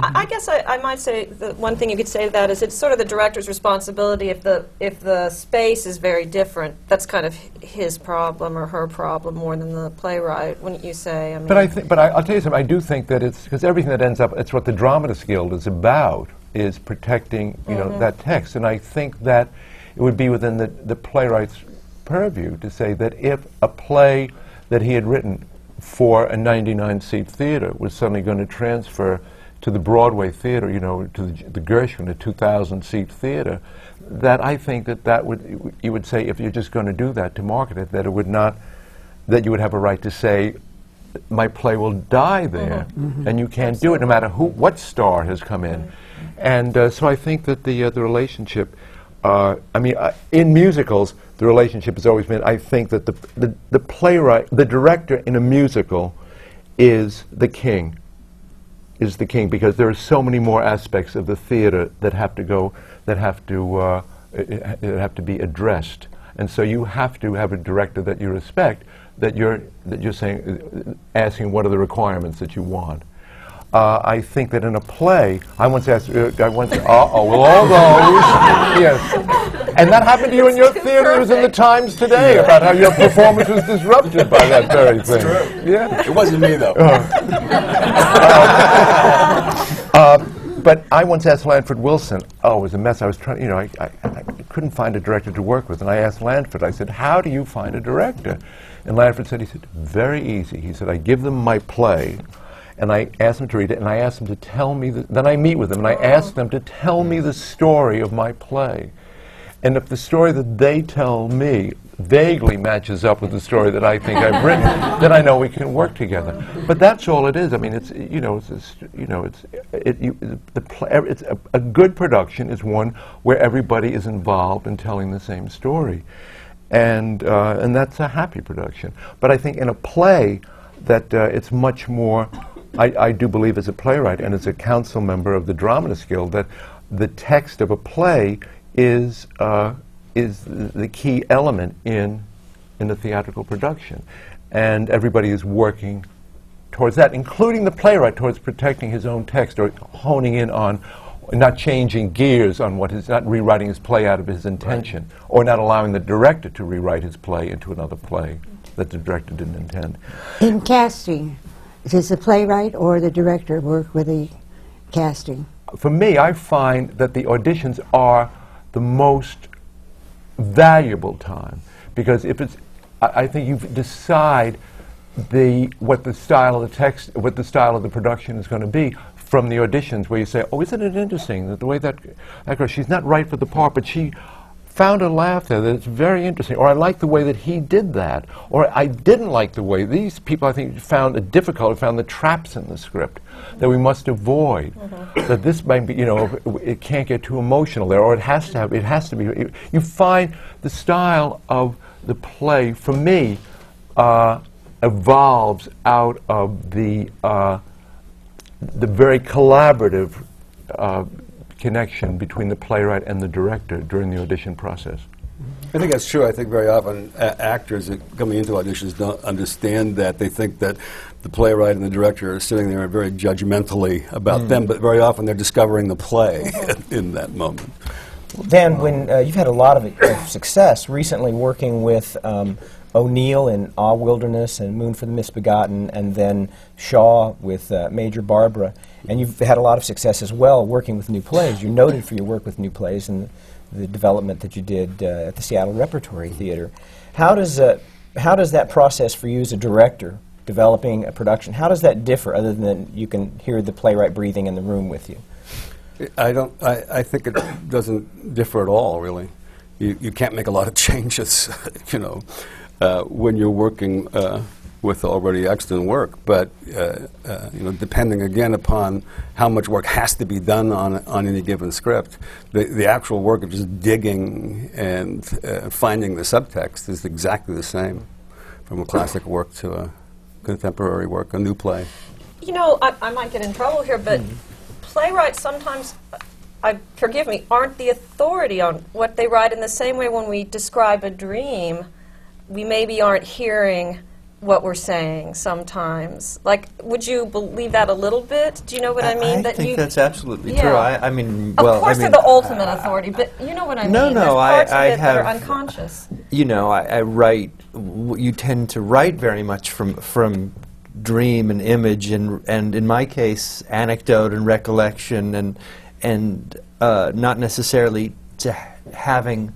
I, I guess I, I might say the one thing you could say to that is it's sort of the director's responsibility if the if the space is very different. That's kind of his problem or her problem more than the playwright, wouldn't you say? I mean, But I think, but I, I'll tell you something. I do think that it's because everything that ends up, it's what the Dramatists Guild is about, is protecting, you know, mm-hmm. that text. And I think that it would be within the, the playwright's purview to say that if a play that he had written for a 99-seat theater was suddenly going to transfer to the Broadway theater, you know, to the, the Gershwin, the 2,000-seat theater, that I think that that would, you would say, if you're just going to do that to market it, that it would not, that you would have a right to say, my play will die there, and you can't do it no matter who, what star has come in. And uh, so I think that the uh, the relationship, uh, I mean, uh, in musicals, the relationship has always been. I think that the, the the playwright, the director in a musical, is the king. Is the king because there are so many more aspects of the theater that have to go, that have to uh, i- that have to be addressed, and so you have to have a director that you respect, that you're that you're saying, uh, asking what are the requirements that you want. Uh, I think that in a play, I once asked, uh, I once, uh oh, well, all those, <laughs> yes. And that happened to you in your theater. It was in the Times today about how your performance was disrupted by that very thing. True. Yeah. It wasn't me, though. <laughs> Uh, but I once asked Lanford Wilson, oh, it was a mess. I was trying, you know, I, I, I couldn't find a director to work with. And I asked Lanford, I said, how do you find a director? And Lanford said, he said, very easy. He said, I give them my play, and I ask them to read it, and I ask them to tell me, the, then I meet with them, and I ask them to tell me the story of my play. And if the story that they tell me vaguely matches up with the story that I think I've written, <laughs> then I know we can work together. But that's all it is. I mean, it's you know, it's, it's you know, it's it, you, the pl- it's a, a good production is one where everybody is involved in telling the same story, and uh, and that's a happy production. But I think in a play that uh, it's much more. I, I do believe as a playwright and as a council member of the Dramatists Guild that the text of a play is uh, is the key element in in a theatrical production, and everybody is working towards that, including the playwright towards protecting his own text or honing in on. Not changing gears on what is, not rewriting his play out of his intention, or not allowing the director to rewrite his play into another play that the director didn't intend. In casting, does the playwright or the director work with the casting? for me, I find that the auditions are the most valuable time because if it's, I, I think you decide the what the style of the text, what the style of the production is going to be from the auditions, where you say, "Oh, isn't it interesting that the way that that girl, she's not right for the part, but she." Found a laugh there that's very interesting, or I like the way that he did that, or I didn't like the way these people I think found it difficult, found the traps in the script that we must avoid. That this might be, you know, it can't get too emotional there, or it has to have, it has to be. it- you find the style of the play, for me, uh, evolves out of the uh, the very collaborative uh, connection between the playwright and the director during the audition process. I think that's true. I think very often a- actors that coming into auditions don't understand that. They think that the playwright and the director are sitting there very judgmentally about them, but very often they're discovering the play <laughs> in that moment. Dan, when uh, you've had a lot of, of success recently working with um, O'Neill in Awe Wilderness and Moon for the Misbegotten, and then Shaw with uh, Major Barbara, and you've had a lot of success as well working with new plays. You're noted for your work with new plays and the development that you did uh, at the Seattle Repertory Theater. How does uh, how does that process for you as a director, developing a production, how does that differ other than you can hear the playwright breathing in the room with you? I don't. I, I think it doesn't differ at all, really. You, you can't make a lot of <laughs> changes, you know, uh, when you're working uh, with already extant work. But uh, uh, you know, depending again upon how much work has to be done on on any given script, the the actual work of just digging and uh, finding the subtext is exactly the same, from a classic work to a contemporary work, a new play. You know, I, I might get in trouble here, but playwrights sometimes, I forgive me, aren't the authority on what they write. In the same way, when we describe a dream, we maybe aren't hearing what we're saying sometimes. Like, would you believe that a little bit? Do you know what I, mean? I that think you, that's absolutely Yeah. true. I, I mean, Of well, course, I mean, they're the ultimate authority, but you know what I No, mean. no, There's I- I of it that are have- unconscious. you know, I, I write. W- you tend to write very much from from dream and image, and and in my case, anecdote and recollection, and and uh, not necessarily to having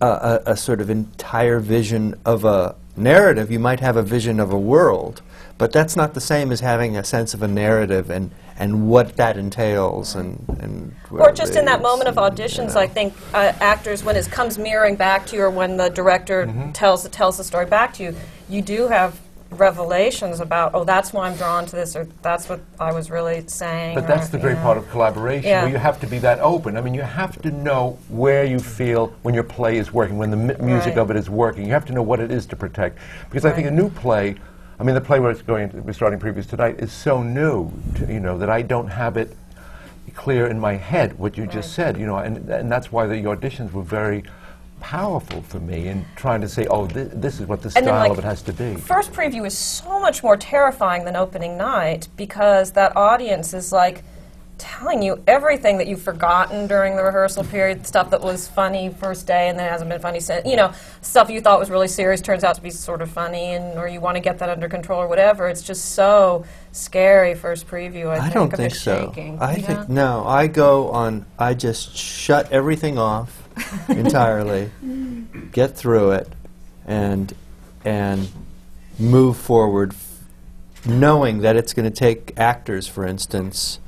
a, a, a sort of entire vision of a narrative. You might have a vision of a world, but that's not the same as having a sense of a narrative and and what that entails, and and Or just in that moment of auditions, I think uh, actors, when it comes mirroring back to you, or when the director Mm-hmm. tells tells the story back to you, you do have revelations about, oh, that's why I'm drawn to this, or that's what I was really saying. But that's the great know. part of collaboration, Yeah. where you have to be that open. I mean, you have to know where you feel when your play is working, when the mi- music Right. of it is working. You have to know what it is to protect. Because I think a new play, I mean, the play we're going, we're starting previous tonight is so new, to, you know, that I don't have it clear in my head what you just said, you know, and, and that's why the auditions were very powerful for me in trying to say, oh, thi- this is what the And then, style like, of it has to be. First preview is so much more terrifying than opening night because that audience is like telling you everything that you've forgotten during the rehearsal period, stuff that was funny first day and then hasn't been funny since. You know, stuff you thought was really serious turns out to be sort of funny, and or you want to get that under control or whatever. It's just so scary first preview. I, I think, don't of think it so. shaking. I Yeah. think no. I go on. I just shut everything off <laughs> entirely, get through it, and and move forward, f- knowing that it's going to take actors, for instance,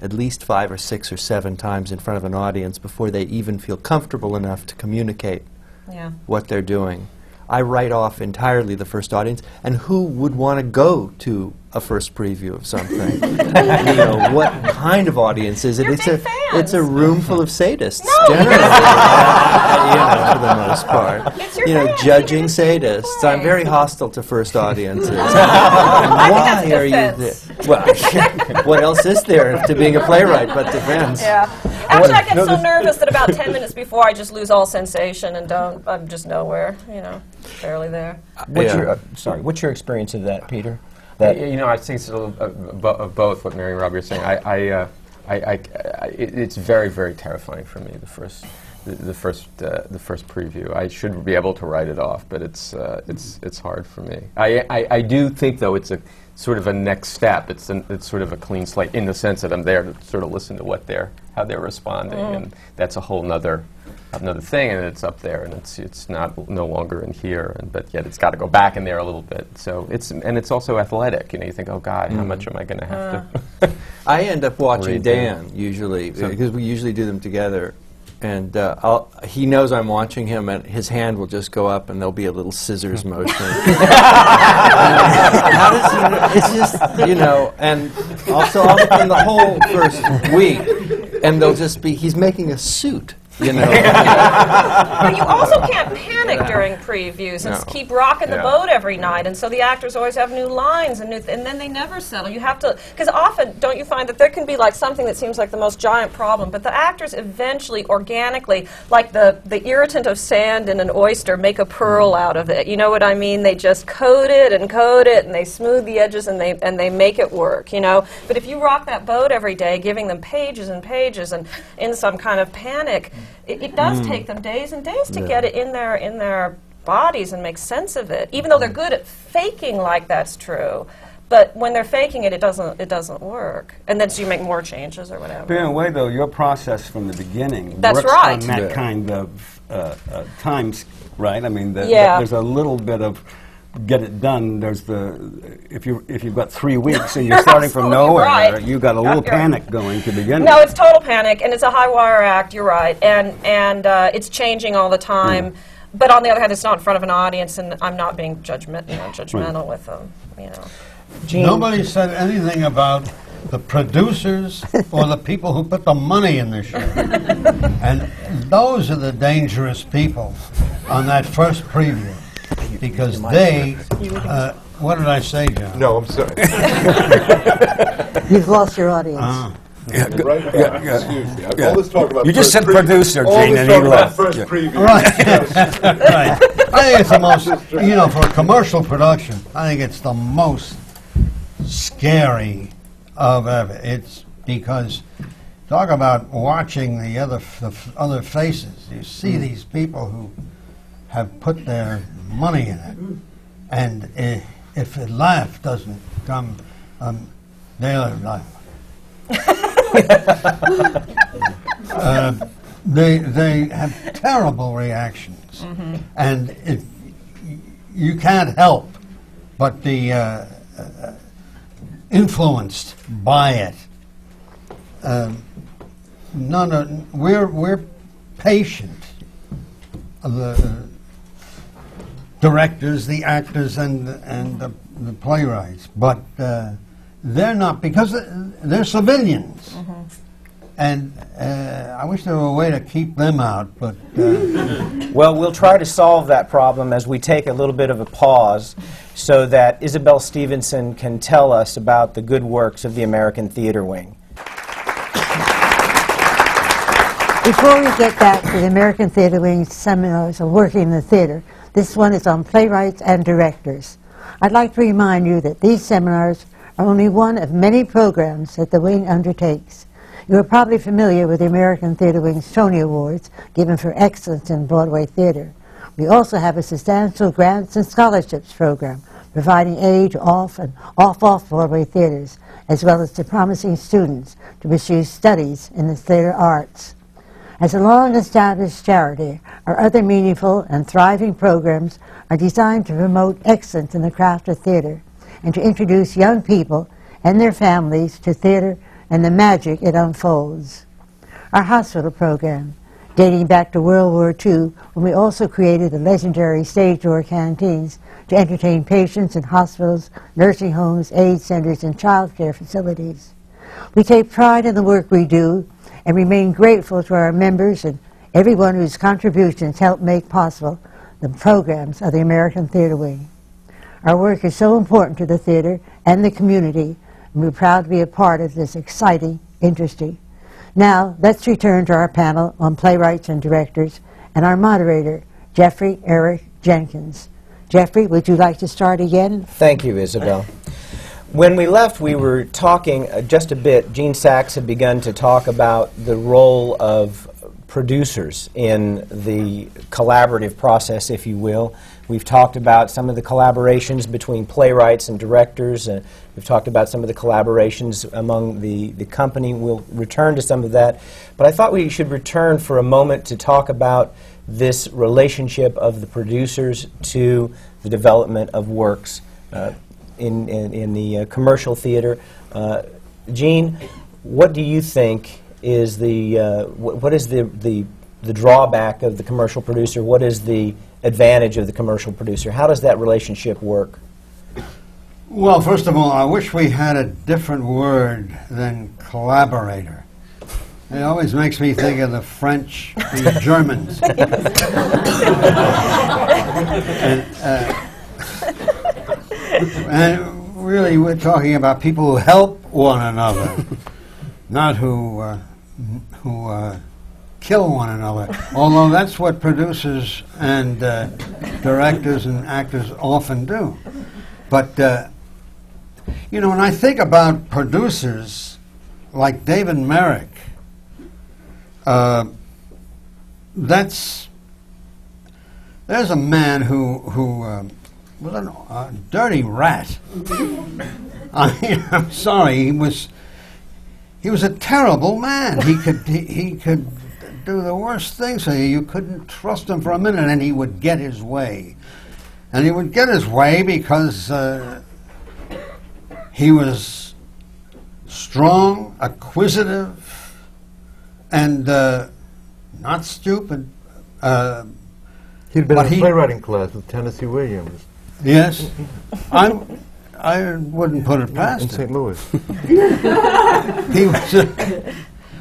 at least five or six or seven times in front of an audience before they even feel comfortable enough to communicate Yeah. what they're doing. I write off entirely the first audience, and who would want to go to a first preview of something? <laughs> you know, what kind of audience is it? You're it's a fans. it's a room full of sadists, No, generally. <laughs> you know, for the most part. It's your you know, fans. judging You get to sadists. I'm very hostile to first audiences. <laughs> Why are you there? Well, <laughs> what else is there to being a playwright but defense? Yeah. Actually, I get so nervous that about 10 minutes before I just lose all sensation and don't, I'm just nowhere, you know, barely there. What's Yeah. your, uh, sorry, what's your experience of that, Peter? Y- That you know, I think it's a little uh, bo- of both what Mary and Robbie are saying. I, I, uh, I, I, I it, it's very, very terrifying for me. The first, the, the first, uh, the first preview. I should be able to write it off, but it's, uh, it's, it's hard for me. I, I, I do think though it's a sort of a next step. It's, an, it's sort of a clean slate in the sense that I'm there to sort of listen to what they're, how they're responding, and that's a whole nother. Another thing, and it's up there, and it's it's not no longer in here, and but yet it's got to go back in there a little bit. So it's and it's also athletic. You know, you think, oh God, how much am I going to have to? <laughs> I end up watching Read Dan usually because we usually do them together, and uh, I'll, he knows I'm watching him, and his hand will just go up, and there'll be a little scissors <laughs> motion. <laughs> How does he? It's just you know, and also I'll spend the whole first week, and they'll just be he's making a suit, you <laughs> know. But you also <laughs> can't panic during previews and No. keep rocking the boat every night. And so the actors always have new lines and new, th- and then they never settle. You have to, because often don't you find that there can be like something that seems like the most giant problem, but the actors eventually, organically, like the the irritant of sand in an oyster, make a pearl mm-hmm. out of it. You know what I mean? They just coat it and coat it, and they smooth the edges, and they and they make it work. You know. But if you rock that boat every day, giving them pages and pages, and in some kind of panic, it, it does take them days and days to get it in their in their bodies and make sense of it. Even though they're good at faking like that's true, but when they're faking it, it doesn't it doesn't work. And then so you make more changes or whatever. In a way, though, your process from the beginning That's works right. on that Yeah. kind of uh, uh, times, right? I mean, the, the- Yeah. there's a little bit of get it done. There's the if you if you've got three weeks and you're You're starting from <laughs> nowhere, right. you got a little You're- panic going to begin with. No, with. it's total panic, and it's a high wire act. You're right, and and uh, it's changing all the time. But on the other hand, it's not in front of an audience, and I'm not being judgment, you know, judgmental with them. You know. Gene, Nobody said anything about the producers <laughs> or the people who put the money in the show. <laughs> and those are the dangerous people on that first preview because they. Uh, what did I say, John? No, I'm sorry. You've lost your audience. Ah. right back. Yeah, yeah. Excuse me. Yeah. All this talk about You just first said producer, all Gene, this and talk he about left. First Yeah. preview. Right. <laughs> right. I think it's the most, you know, for a commercial production, I think it's the most scary of ever. It's because talk about watching the other f- the f- other faces. You see these people who have put their money in it, and i if a laugh doesn't come, um, they'll laugh. uh, they they have terrible reactions, and it, you can't help but be uh, uh, influenced by it. Um, none of, we're we're patient. Uh, The directors, the actors, and and the, the playwrights, but uh, they're not because they're civilians. And uh, I wish there were a way to keep them out, but uh, <laughs> Well, we'll try to solve that problem as we take a little bit of a pause so that Isabel Stevenson can tell us about the good works of the American Theater Wing. Before we get back to the American Theatre Wing's seminars on working in the theater, this one is on playwrights and directors. I'd like to remind you that these seminars are only one of many programs that the Wing undertakes. You are probably familiar with the American Theatre Wing's Tony Awards, given for excellence in Broadway theater. We also have a substantial grants and scholarships program, providing aid to off and off-off Broadway theaters, as well as to promising students to pursue studies in the theater arts. As a long-established charity, our other meaningful and thriving programs are designed to promote excellence in the craft of theater and to introduce young people and their families to theater and the magic it unfolds. Our hospital program, dating back to World War II, when we also created the legendary stage door canteens to entertain patients in hospitals, nursing homes, aid centers, and child care facilities. We take pride in the work we do and remain grateful to our members and everyone whose contributions help make possible the programs of the American Theatre Wing. Our work is so important to the theater and the community, and we're proud to be a part of this exciting industry. Now, let's return to our panel on playwrights and directors and our moderator, Jeffrey Eric Jenkins. Jeffrey, would you like to start again? Thank you, Isabel. When we left, we were talking uh, just a bit. Gene Saks had begun to talk about the role of producers in the collaborative process, if you will. We've talked about some of the collaborations between playwrights and directors. Uh, we've talked about some of the collaborations among the, the company. We'll return to some of that. But I thought we should return for a moment to talk about this relationship of the producers to the development of works. Uh, in, in, in the uh, commercial theater. Uh, Gene, what do you think is the uh, wh- what is the, the the drawback of the commercial producer? What is the advantage of the commercial producer? How does that relationship work? Well, first of all, I wish we had a different word than collaborator. It always makes me think of the French, the <laughs> Germans. <laughs> and, uh, and really, we're talking about people who help one another, <laughs> not who uh, who uh, kill one another. Although that's what producers and uh, directors and actors often do. But uh, you know, when I think about producers like David Merrick, uh, that's there's a man who who um, was a uh, dirty rat. I, <laughs> I'm sorry, he was he was a terrible man. He could he, he could do the worst things to you. You couldn't trust him for a minute, and he would get his way. And he would get his way because uh, he was strong, acquisitive, and uh, not stupid. Uh, He'd been in he- playwriting class with Tennessee Williams yes, I I wouldn't put it in past him. St. Louis. <laughs> he was, uh,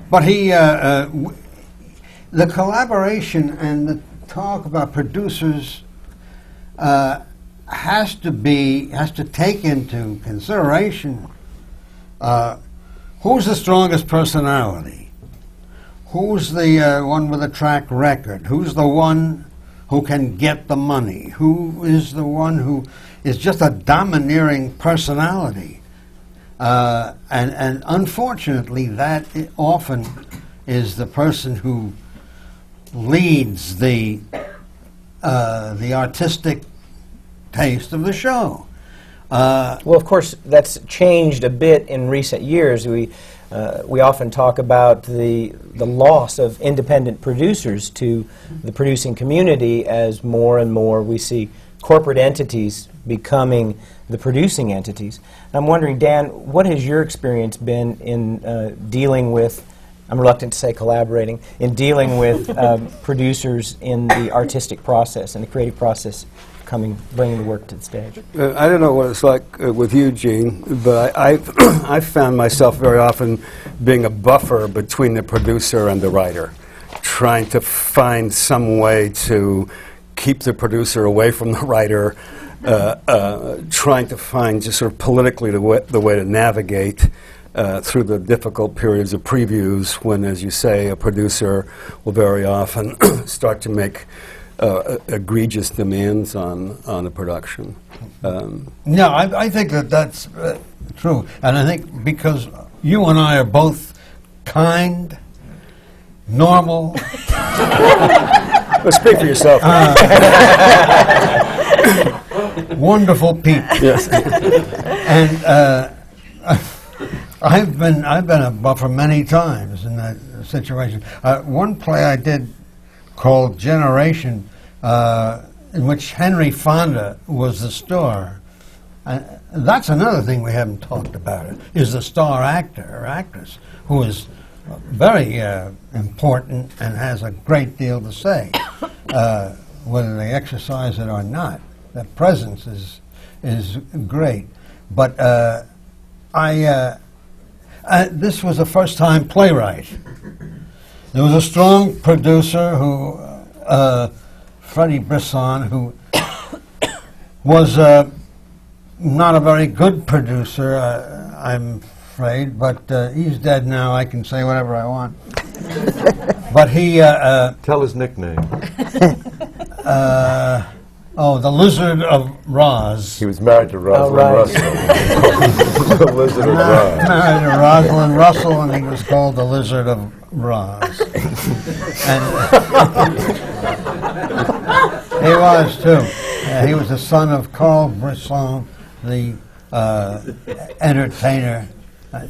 but he, uh, uh, w- the collaboration and the talk about producers uh, has to be has to take into consideration uh, who's the strongest personality, who's the uh, one with a track record, who's the one who can get the money, who is the one who is just a domineering personality. Uh, and, and unfortunately, that often is the person who leads the, uh, the artistic taste of the show. Uh, Well, of course, that's changed a bit in recent years. We, uh, we often talk about the, the loss of independent producers to the producing community as more and more we see corporate entities becoming the producing entities. I'm wondering, Dan, what has your experience been in uh, dealing with, I'm reluctant to say collaborating, in dealing with um, <laughs> producers in the artistic process and the creative process coming, bringing the work to the stage? Uh, I don't know what it's like uh, with you, Gene, but I, I've, <clears throat> I've found myself very often being a buffer between the producer and the writer, trying to find some way to keep the producer away from the writer, uh, uh, trying to find just sort of politically the way, the way to navigate uh, through the difficult periods of previews when, as you say, a producer will very often <clears throat> start to make uh, egregious demands on, on the production. Um, No, I, I think that that's uh, true. And I think because you and I are both kind, normal, but speak for yourself. wonderful people. yes. And uh, I've been I've been a buffer many times in that situation. Uh, one play I did called Generation, uh, in which Henry Fonda was the star. That's another thing we haven't talked about. Is the star actor or actress who is very uh, important and has a great deal to say, <coughs> uh, whether they exercise it or not. That presence is is great. But uh, I, uh, uh, this was a first-time playwright. There was a strong producer who, uh, Freddie Brisson, who <coughs> was uh, not a very good producer, uh, I'm afraid, but uh, he's dead now. I can say whatever I want. <laughs> but he, uh, uh, Tell his nickname. <laughs> uh, oh, the Lizard of Roz. He was married to Rosalind right. Russell. <laughs> the Lizard of Roz. married to Rosalind Russell, and he was called the Lizard of Roz. and he was too. Uh, he was the son of Carl Brisson, the uh, entertainer, uh,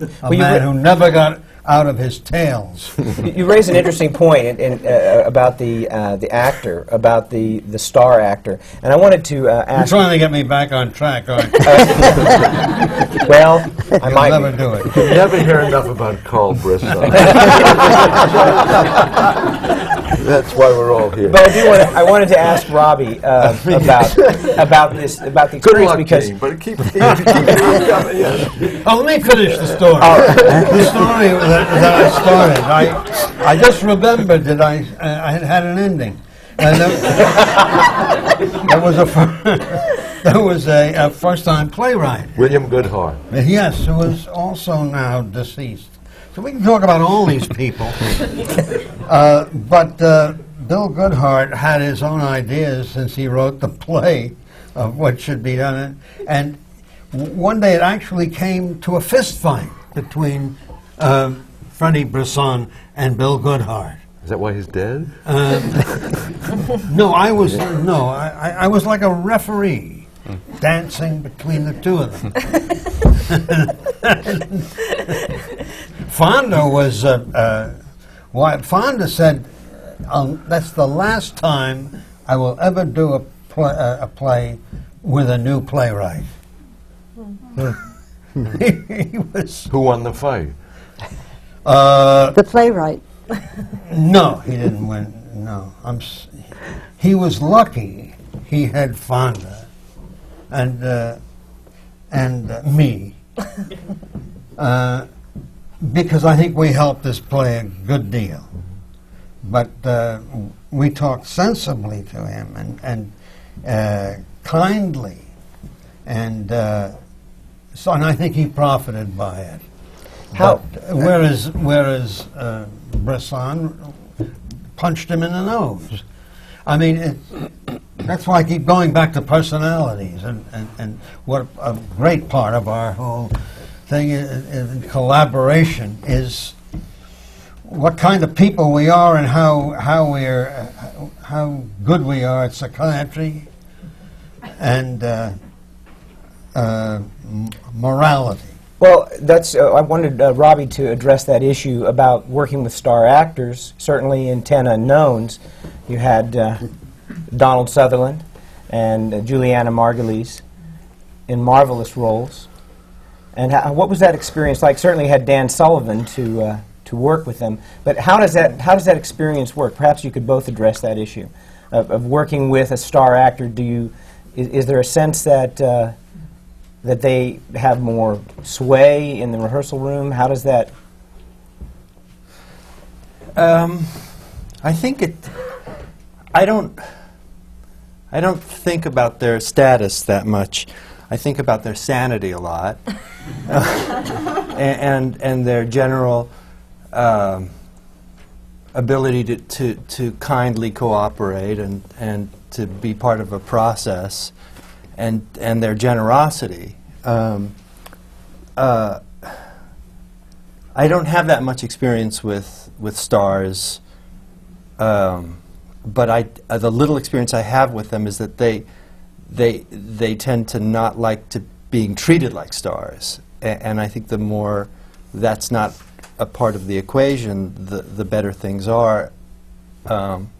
a Well, man who never got out of his tales. You <laughs> you raise an interesting point in, in, uh, about the uh, the actor, about the, the star actor, and I wanted to uh, You're trying to get me back on track, aren't you? <laughs> well, I You'll might never be. do it. You never hear enough about Carl Brisson. <laughs> That's why we're all here. But I do want to, I wanted to ask Robbie uh, <laughs> about about this about the Good experience luck, because team, but keep, keep, keep, keep coming. Yeah. Oh, let me finish the story. the story that, that I started. I, I just remembered that I, I had had an ending. And there, <laughs> there was a fir- <laughs> there was a, a first-time playwright. William Goodhart. Yes, who is also now deceased. So we can talk about all these people. Uh, but uh, Bill Goodhart had his own ideas since he wrote the play of what should be done. And one day it actually came to a fist fight between um, Freddie Brisson and Bill Goodhart. Is that why he's dead? <laughs> No, I was no, I, I I was like a referee, dancing between the two of them. Fonda was, uh, uh, why, Fonda said, um, "That's the last time I will ever do a, pl- uh, a play with a new playwright." he, <laughs> he was Who won the fight? uh, The playwright. No, he didn't win. No, I'm. S- he was lucky. He had Fonda, and uh, and uh, me, uh, because I think we helped this play a good deal. But uh, we talked sensibly to him and and uh, kindly, and uh, so and I think he profited by it. How- But, whereas whereas uh, Brisson punched him in the nose. I mean, it, that's why I keep going back to personalities and, and, and what a great part of our whole thing in, in collaboration is what kind of people we are and how how we're uh, how good we are at psychiatry and uh, uh, morality. Well, that's. Uh, I wanted uh, Robbie to address that issue about working with star actors. Certainly, in Ten Unknowns, you had uh, Donald Sutherland and uh, Julianna Margulies in marvelous roles. And what was that experience like? Certainly, had Dan Sullivan to uh, to work with them. But how does that how does that experience work? Perhaps you could both address that issue of, of working with a star actor. Do you is, is there a sense that uh, that they have more sway in the rehearsal room? How does that? Um, I think it. I don't. I don't think about their status that much. I think about their sanity a lot, <laughs> and and their general um, ability to, to, to kindly cooperate and, and to be part of a process and, and their generosity. Um, uh, I don't have that much experience with, with stars, um, but I, uh, the little experience I have with them is that they, they, they tend to not like to being treated like stars. A- and I think the more that's not a part of the equation, the, the better things are. Um,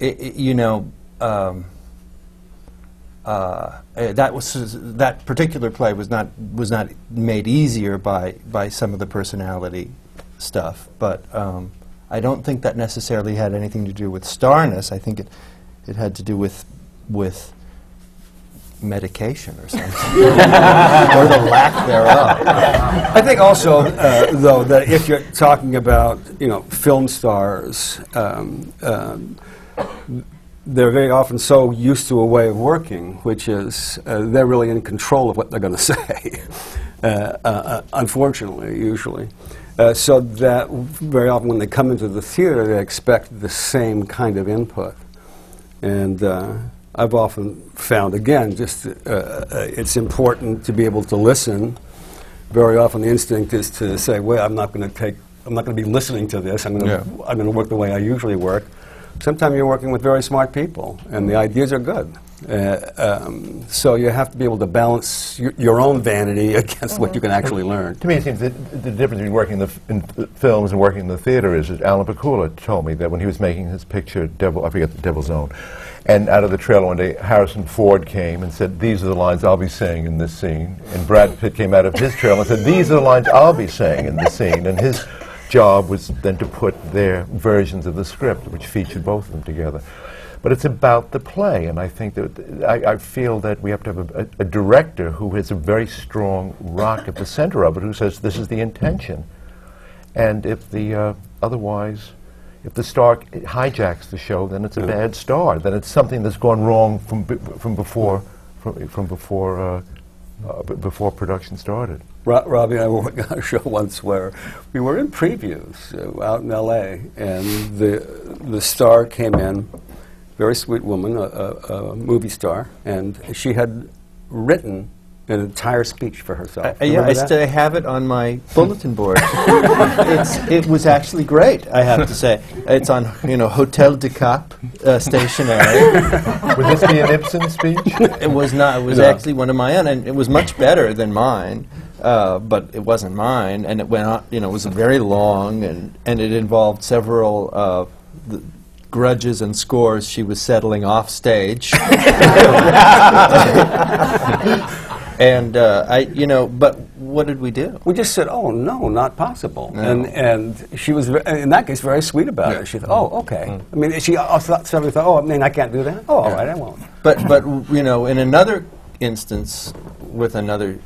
i- i- you know, um, uh, uh, that was that particular play was not was not made easier by by some of the personality stuff, but um, I don't think that necessarily had anything to do with starness. I think it it had to do with with medication or something, <laughs> or the lack thereof. I think also, uh, though, that if you're talking about you know film stars, um, um, they're very often so used to a way of working, which is uh, they're really in control of what they're going <laughs> to say. uh, uh, unfortunately, usually. Uh, so that very often when they come into the theater, they expect the same kind of input. And uh, I've often found, again, just uh, uh, it's important to be able to listen. Very often, the instinct is to say, "Well, I'm not going to take, I'm not going to be listening to this. I'm going Yeah. I'm going to work the way I usually work." Sometimes you're working with very smart people, and the ideas are good. Uh, um, so you have to be able to balance your, your own vanity <laughs> against what you can actually learn. To me, it seems that the difference between working in the f- in th- films and working in the theater is that Alan Pakula told me that when he was making his picture, Devil, I forget the Devil's Own, and out of the trailer one day, Harrison Ford came and said, "These are the lines I'll be saying in this scene," and Brad Pitt came out of his trailer and said, "These are the lines I'll be saying in this scene," and his job was then to put their versions of the script, which featured both of them together. But it's about the play, and I think that I, I feel that we have to have a, a, director who has a very strong rock at the center of it, who says this is the intention, and if the uh, otherwise, if the star hijacks the show, then it's a bad star. Then it's something that's gone wrong from b- from before from, from before uh, uh, b- before production started. Ro- Robbie and I were on a show once where we were in previews uh, out in L.A. and the the star came in, very sweet woman, a, a, a movie star, and she had written an entire speech for herself. Uh, yeah, I that? still have it on my bulletin board. <laughs> it's, it was actually great, I have to say. It's on, you know, Hotel du Cap uh, stationery. <laughs> Would this be an Ibsen speech? it was not. It was No. actually one of my own, and it was much better than mine. Uh, but it wasn't mine, and it went on. You know, it was very long, and and it involved several uh, the grudges and scores she was settling off stage. <laughs> and uh, I, you know, but what did we do? We just said, "Oh no, not possible," No. and and she was in that case very sweet about it. She thought, "Oh, okay." I mean, she also thought, suddenly thought, "Oh, I mean, I can't do that." Oh, all right, I won't. But but you know, in another instance, with another,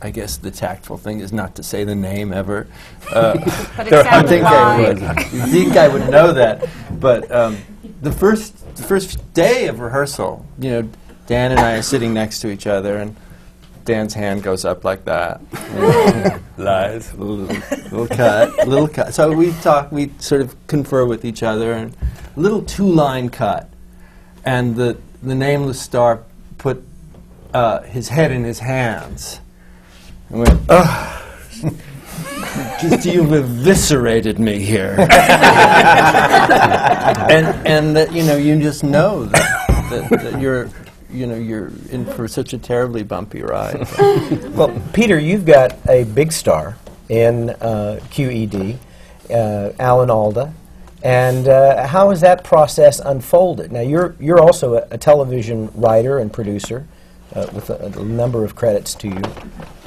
I guess the tactful thing is not to say the name ever. Uh, But it <laughs> I sounded think I would. I think I would know that. But um, the first the first day of rehearsal, you know, Dan and I are sitting next to each other, and Dan's hand goes up like that. <laughs> Lies. little, little cut, little cut. So we talk, we sort of confer with each other, and a little two-line cut, and the the nameless star put uh, his head in his hands and went, "Ugh, just you've eviscerated me here," <laughs> and and that you know you just know that, that, that you're. You know, you're in for such a terribly bumpy ride. <laughs> Well, Peter, you've got a big star in uh, QED, uh, Alan Alda, and uh, how has that process unfolded? Now, you're you're also a, a television writer and producer uh, with a, a number of credits to you.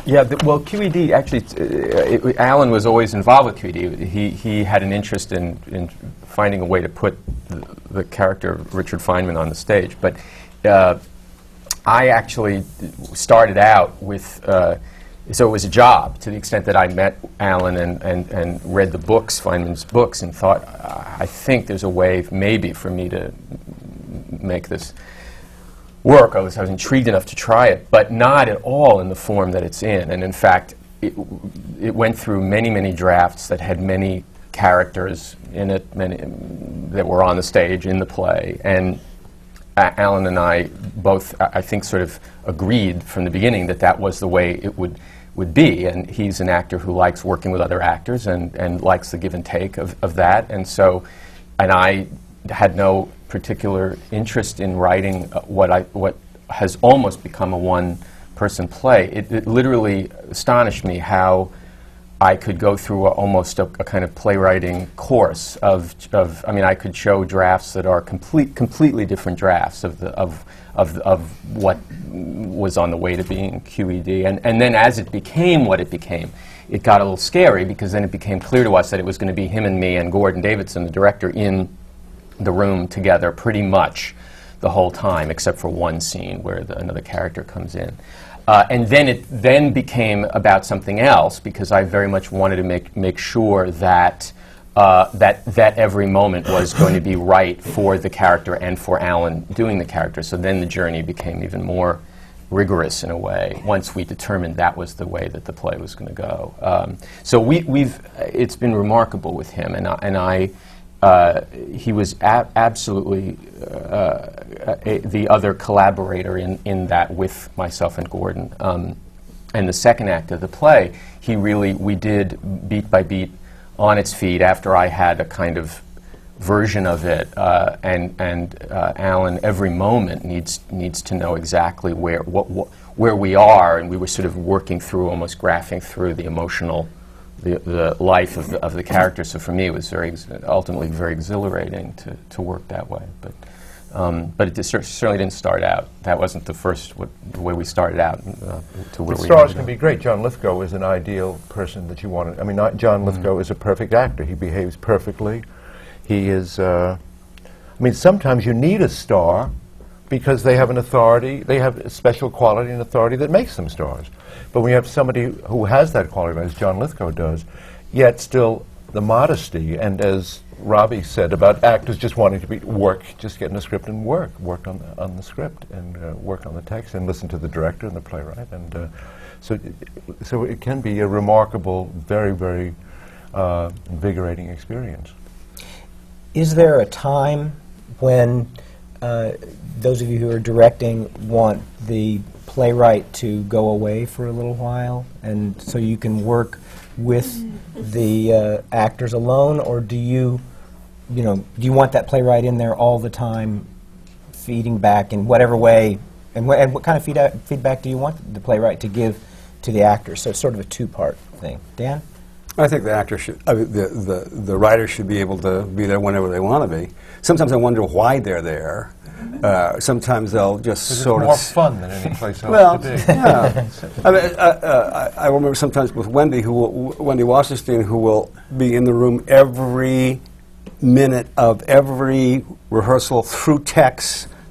Yeah, th- well, QED actually, uh, it, Alan was always involved with QED. He, he had an interest in, in finding a way to put the, the character of Richard Feynman on the stage. But uh, I actually started out with, uh, so it was a job to the extent that I met Alan and, and, and read the books, Feynman's books, and thought, I think there's a way maybe for me to make this work. I was, I was intrigued enough to try it, but not at all in the form that it's in. And in fact, it, it went through many, many drafts that had many characters in it, many that were on the stage in the play, and Alan and I both, I think, sort of agreed from the beginning that that was the way it would, would be. And he's an actor who likes working with other actors and, and likes the give and take of, of that. And so, and I had no particular interest in writing uh, what, I, what has almost become a one person play. It, it literally astonished me how. I could go through a, almost a, a kind of playwriting course of, of, I mean, I could show drafts that are complete, completely different drafts of, the, of, of, of what was on the way to being QED. And, and then as it became what it became, it got a little scary because then it became clear to us that it was going to be him and me and Gordon Davidson, the director, in the room together pretty much the whole time, except for one scene where the, another character comes in. Uh, and then it then became about something else because I very much wanted to make, make sure that, uh, that, that every moment was going to be right for the character and for Alan doing the character. So then the journey became even more rigorous in a way once we determined that was the way that the play was going to go. Um, so we, we've, it's been remarkable with him, and I, and I uh, he was absolutely uh, a, the other collaborator in, in that with myself and Gordon. Um, and the second act of the play, he really, we did beat by beat on its feet after I had a kind of version of it, uh, and and uh, Alan every moment needs needs to know exactly where what, what where we are, and we were sort of working through, almost graphing through the emotional, the, the life of the, of the character. So for me, it was very ex- ultimately very exhilarating to, to work that way. But um, but it cer- certainly didn't start out. That wasn't the first what, the way we started out uh, to where The we stars can up. be great. John Lithgow is an ideal person that you want. to... I mean, not John Lithgow is a perfect actor. He behaves perfectly. He is. Uh, I mean, sometimes you need a star because they have an authority. They have a special quality and authority that makes them stars. But when you have somebody who has that quality, as John Lithgow does, yet still the modesty, and as Robbie said about actors just wanting to be work, just getting a script and work, work on the, on the script and uh, work on the text and listen to the director and the playwright, and uh, so so it can be a remarkable, very very uh, invigorating experience. Is there a time when uh, those of you who are directing want the playwright to go away for a little while, and so you can work with the uh, actors alone, or do you, you know, do you want that playwright in there all the time, feeding back in whatever way, and, and what kind of feedback, feedback do you want the playwright to give to the actors? So it's sort of a two-part thing. Dan. I think the actor should, uh, the, the, the writer should be able to be there whenever they want to be. Sometimes I wonder why they're there. Uh, sometimes they'll just sort more of. More fun than any place else Well, to be. yeah. I, mean, uh, uh, I I remember sometimes with Wendy, who will, Wendy Wasserstein, who will be in the room every minute of every rehearsal through tech,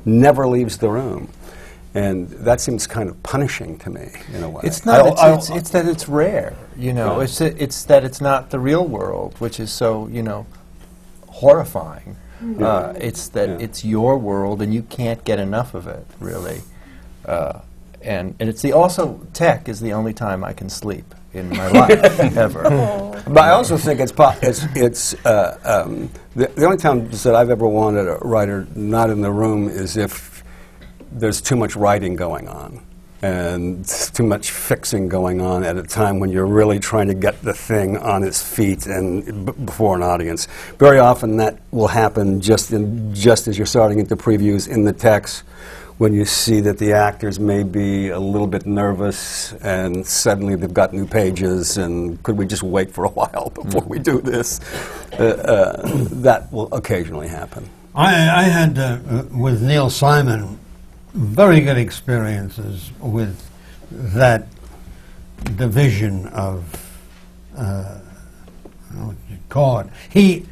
never leaves the room. And that seems kind of punishing to me, in a way. It's not. I'll- It's, I'll- it's, it's that it's rare. You know, Yeah. it's it's that it's not the real world, which is so you know horrifying. Uh, it's that Yeah. it's your world, and you can't get enough of it, really. Uh, and and it's the also tech is the only time I can sleep in my <laughs> life ever. But I also think it's po- it's, it's uh, um, the, the only time that I've ever wanted a writer not in the room is if there's too much writing going on and too much fixing going on at a time when you're really trying to get the thing on its feet and b- before an audience. Very often that will happen just in, just as you're starting into previews in the tech when you see that the actors may be a little bit nervous and suddenly they've got new pages and could we just wait for a <laughs> while before we do this? Uh, uh, that will occasionally happen. I, I had, uh, uh, with Neil Simon, very good experiences with that division of, uh, what you call it. He,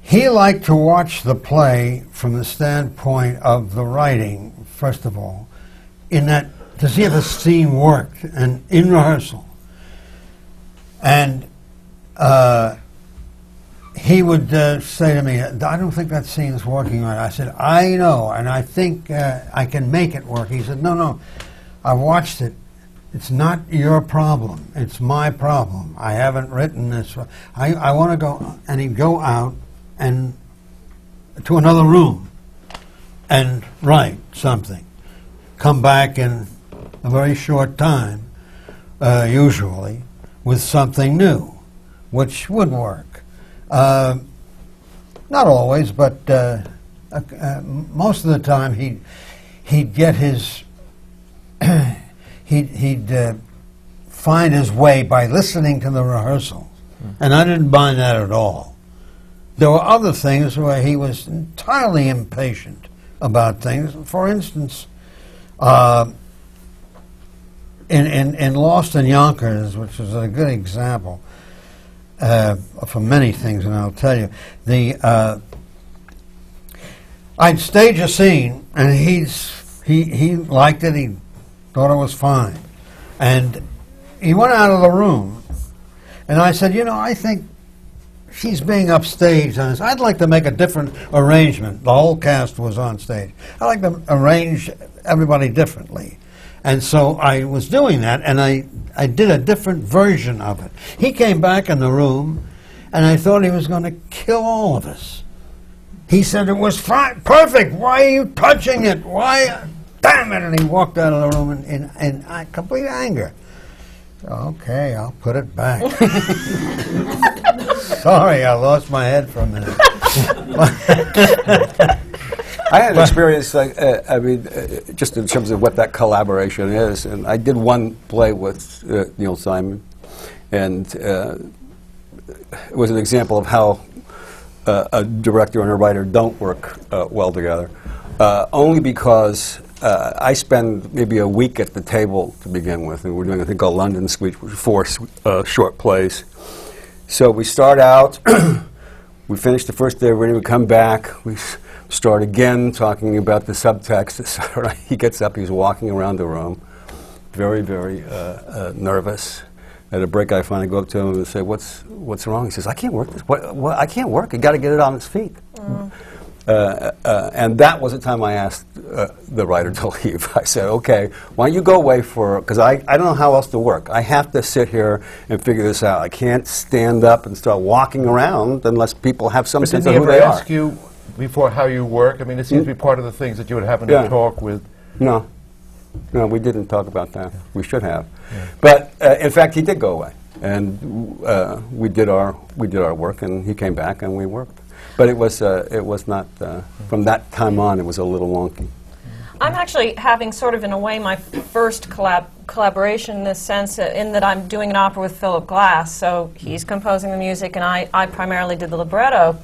he liked to watch the play from the standpoint of the writing, first of all, in that to see if a scene worked and in rehearsal. And uh, he would uh, say to me, I don't think that scene's working right. I said, I know, and I think uh, I can make it work. He said, No, no, I've watched it. It's not your problem. It's my problem. I haven't written this. I, I want to go. And he'd go out and to another room and write something. Come back in a very short time, uh, usually, with something new, which would work. Uh, not always, but uh, uh, most of the time he he'd get his <clears throat> he'd, he'd uh, find his way by listening to the rehearsals, mm. and I didn't mind that at all. There were other things where he was entirely impatient about things. For instance, uh, in, in, in Lost in Yonkers, which is a good example uh, for many things, and I'll tell you, the uh, I'd stage a scene, and he's he he liked it. He thought it was fine, and he went out of the room, and I said, you know, I think she's being upstaged on this. I'd like to make a different arrangement. The whole cast was on stage. I'd like to arrange everybody differently. And so I was doing that, and I, I did a different version of it. He came back in the room, and I thought he was going to kill all of us. He said, It was fine, perfect. Why are you touching it? Why? Damn it. And he walked out of the room in, in, in uh, complete anger. Okay, I'll put it back. <laughs> Sorry, I lost my head for a minute. <laughs> I had an experience, like, uh, I mean, uh, just in terms of what that collaboration is. And I did one play with uh, Neil Simon, and uh, it was an example of how uh, a director and a writer don't work uh, well together. only because I spend maybe a week at the table to begin with, and we're doing a thing called London Suite, which is four short plays. So we start out, <clears throat> we finish the first day we're reading, we come back, we start again talking about the subtext, <laughs> etc. he gets up, he's walking around the room, very, very uh, uh, nervous. At a break, I finally go up to him and say, "What's what's wrong?" He says, "I can't work this. What, what, I can't work. You got to get it on its feet." Mm. Uh, uh, and that was the time I asked uh, the writer to <laughs> leave. I said, okay, why don't you go away for, because I, I don't know how else to work. I have to sit here and figure this out. I can't stand up and start walking around unless people have some but sense of who he they ever are. ask you before how you work? I mean, it seems to be part of the things that you would happen Yeah. to talk with. No. No, we didn't talk about that. We should have. But uh, in fact, he did go away. And uh, we, did our, we did our work, and he came back, and we worked. But it was, uh, it was not, uh, from that time on, it was a little wonky. I'm actually having sort of, in a way, my first collab- collaboration in this sense, uh, in that I'm doing an opera with Philip Glass. So he's composing the music, and I, I primarily did the libretto.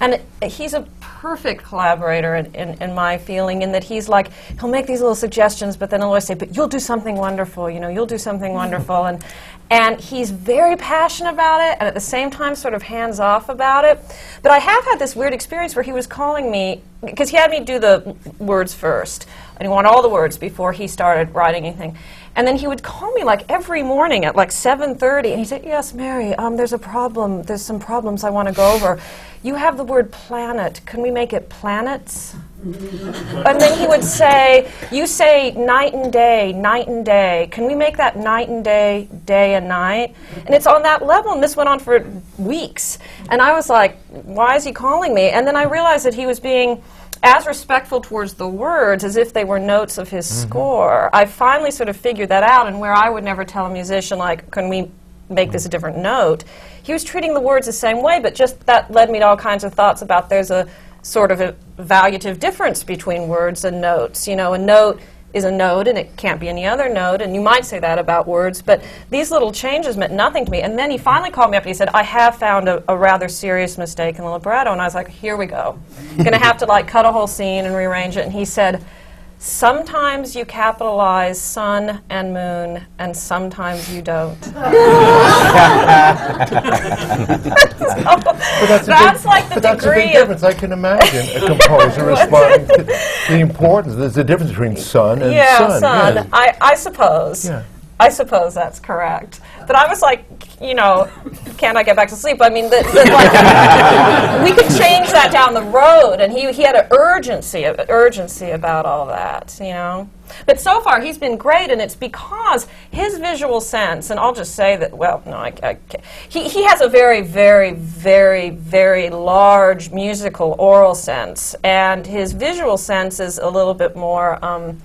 And he's a perfect collaborator in, in, in, my feeling, in that he's like, he'll make these little suggestions, but then he'll always say, but you'll do something wonderful, you know, you'll do something <laughs> wonderful. And, and he's very passionate about it, and at the same time, sort of hands off about it. But I have had this weird experience where he was calling me, because he had me do the words first, and he wanted all the words before he started writing anything. And then he would call me like every morning at like 7:30, and he said, "Yes, Mary, um, there's a problem. There's some problems I want to go over. You have the word planet. Can we make it planets?" and then he would say, "You say night and day, night and day. Can we make that night and day, day and night?" And it's on that level, and this went on for weeks. And I was like, "Why is he calling me?" And then I realized that he was being as respectful towards the words as if they were notes of his mm-hmm. score. I finally sort of figured that out, and where I would never tell a musician, like, can we make this a different note? He was treating the words the same way, but just that led me to all kinds of thoughts about there's a sort of a valuative difference between words and notes. You know, a note is a node and it can't be any other node, and you might say that about words, but these little changes meant nothing to me. And then he finally called me up and he said, I have found a, a rather serious mistake in the libretto. And I was like, here we go. Gonna have to like cut a whole scene and rearrange it. And he said, Sometimes you capitalize sun and moon, and sometimes you don't. <laughs> so that's, that's big, like the but that's a big of difference. I can imagine a composer <laughs> responding to the importance. There's a difference between sun and yeah, sun. sun. yes. I, I suppose. Yeah. I suppose that's correct. But I was like, you know, can I get back to sleep? I mean, the, the, like, <laughs> we could change that down the road, and he, he had an urgency, a- urgency about all that, you know. But so far, he's been great, and it's because his visual sense, and I'll just say that, well, no, I, I he, he has a very, very, very, very large musical oral sense, and his visual sense is a little bit more, um,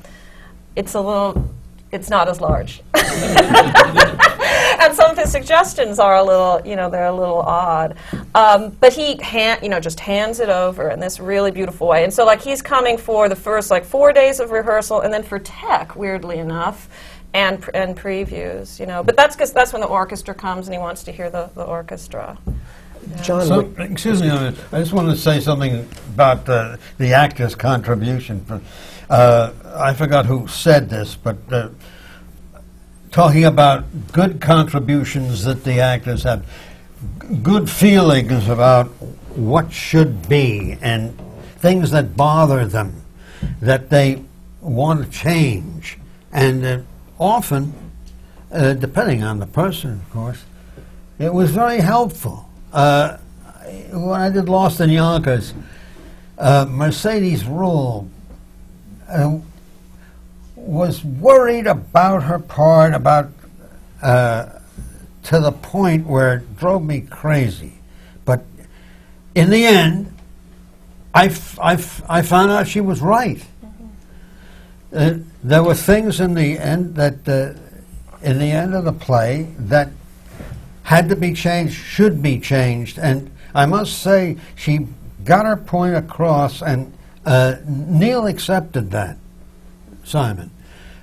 it's a little, it's not as large. <laughs> and some of his suggestions are a little, you know, they're a little odd. Um, but he, han- you know, just hands it over in this really beautiful way. And so, like, he's coming for the first like four days of rehearsal, and then for tech, weirdly enough, and pr- and previews, you know. But that's because that's when the orchestra comes, and he wants to hear the, the orchestra. John, So, excuse me. I just wanted to say something about uh, the actor's contribution. Uh, I forgot who said this, but uh, talking about good contributions that the actors have, good feelings about what should be, and things that bother them, that they want to change. And uh, often, uh, depending on the person, of course, it was very helpful. Uh, when I did Lost in Yonkers, uh, Mercedes Ruehl uh, was worried about her part, about uh, to the point where it drove me crazy. But in the end, I, f- I, f- I found out she was right. Uh, there were things in the end that, uh, in the end of the play, that had to be changed, should be changed, and I must say she got her point across, and uh, Neil accepted that, Simon,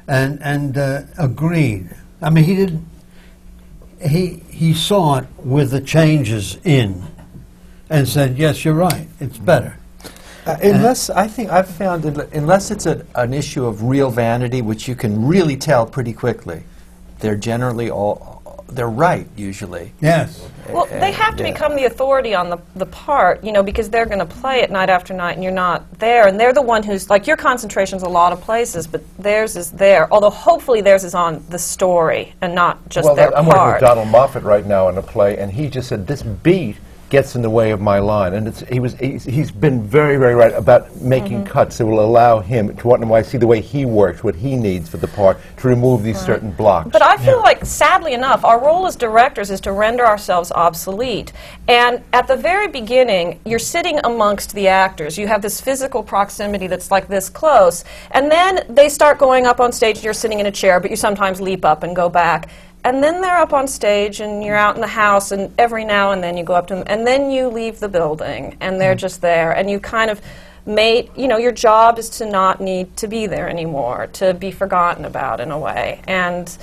and and uh, agreed. I mean, he didn't. He he saw it with the changes in, and said, "Yes, you're right. It's better." Uh, unless I think I've found unless it's a, an issue of real vanity, which you can really tell pretty quickly, they're generally all they're right usually. Yes. Well, they have to yeah. become the authority on the, the part, you know, because they're going to play it night after night and you're not there. And they're the one who's, like, your concentration's a lot of places, but theirs is there. Although hopefully theirs is on the story and not just well, their I'm working with Donald Moffat right now in a play, and he just said this beat gets in the way of my line, and it's, he was he's, he's been very very right about making Mm-hmm. cuts that will allow him to want to see the way he works, what he needs for the part to remove these certain blocks. But I feel like, sadly enough, our role as directors is to render ourselves obsolete. And at the very beginning, you're sitting amongst the actors. You have this physical proximity that's like this close. And then they start going up on stage, and you're sitting in a chair, but you sometimes leap up and go back. And then they're up on stage, and you're out in the house, and every now and then you go up to them, and then you leave the building, and they're mm. just there. And you kind of made, you know, your job is to not need to be there anymore, to be forgotten about in a way. And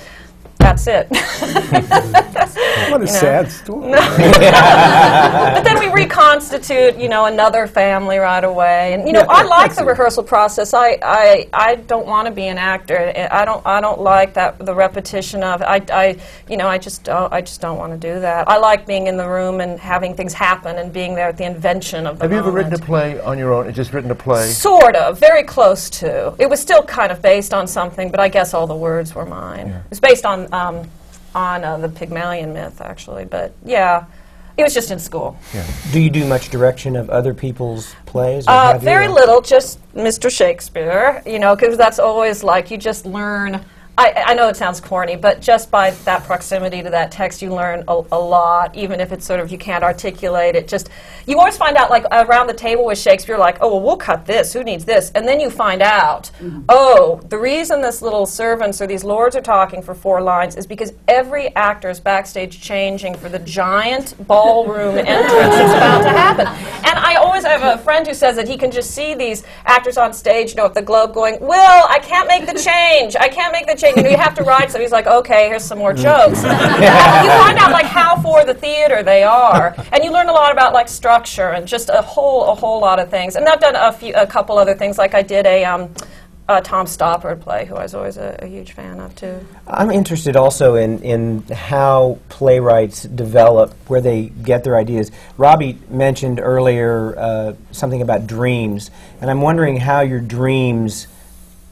that's it. <laughs> What a You know. sad story. but then we reconstitute, you know, another family right away. And you know, I like the rehearsal process. I, I, I don't want to be an actor. I don't I don't like that the repetition of it. I, I you know I just don't I just don't want to do that. I like being in the room and having things happen and being there at the invention of the Have you ever written a moment. play on your own? Just written a play? Sort of, very close to. It was still kind of based on something, but I guess all the words were mine. It was based on um, on uh, the Pygmalion myth, actually. But yeah, it was just in school. do you do much direction of other people's plays? or Uh, have you, very little, just Mr. Shakespeare, you know, because that's always like you just learn. I, I know it sounds corny, but just by that proximity to that text, you learn a, a lot, even if it's sort of you can't articulate it. Just you always find out, like around the table with Shakespeare, like, oh, well, we'll cut this. Who needs this? And then you find out, mm-hmm. oh, the reason this little servants or these lords are talking for four lines is because every actor is backstage changing for the giant ballroom <laughs> entrance that's about to happen. And I always have a friend who says that he can just see these actors on stage, you know, at the Globe going, Will, I can't make the change. I can't make the change. You know, you have to write. So he's like, okay, here's some more jokes. <laughs> you find out like how for the theater they are, and you learn a lot about like structure and just a whole a whole lot of things. And I've done a few a couple other things. Like I did a. Um, a Tom Stoppard play, who I was always a, a huge fan of too. I'm interested also in, in how playwrights develop, where they get their ideas. Robbie mentioned earlier uh, something about dreams, and I'm wondering how your dreams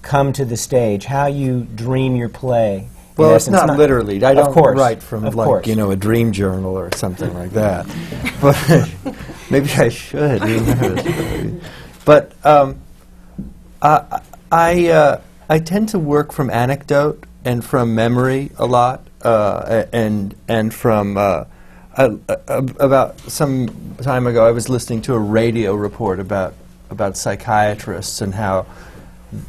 come to the stage, how you dream your play, Well, it's essence, not, literally. I don't course, write from like course. you know a dream journal or something like that. <laughs> but <laughs> maybe I should. but um, I I, uh, I tend to work from anecdote and from memory a lot, uh, and and from. Uh, about some time ago, I was listening to a radio report about about psychiatrists and how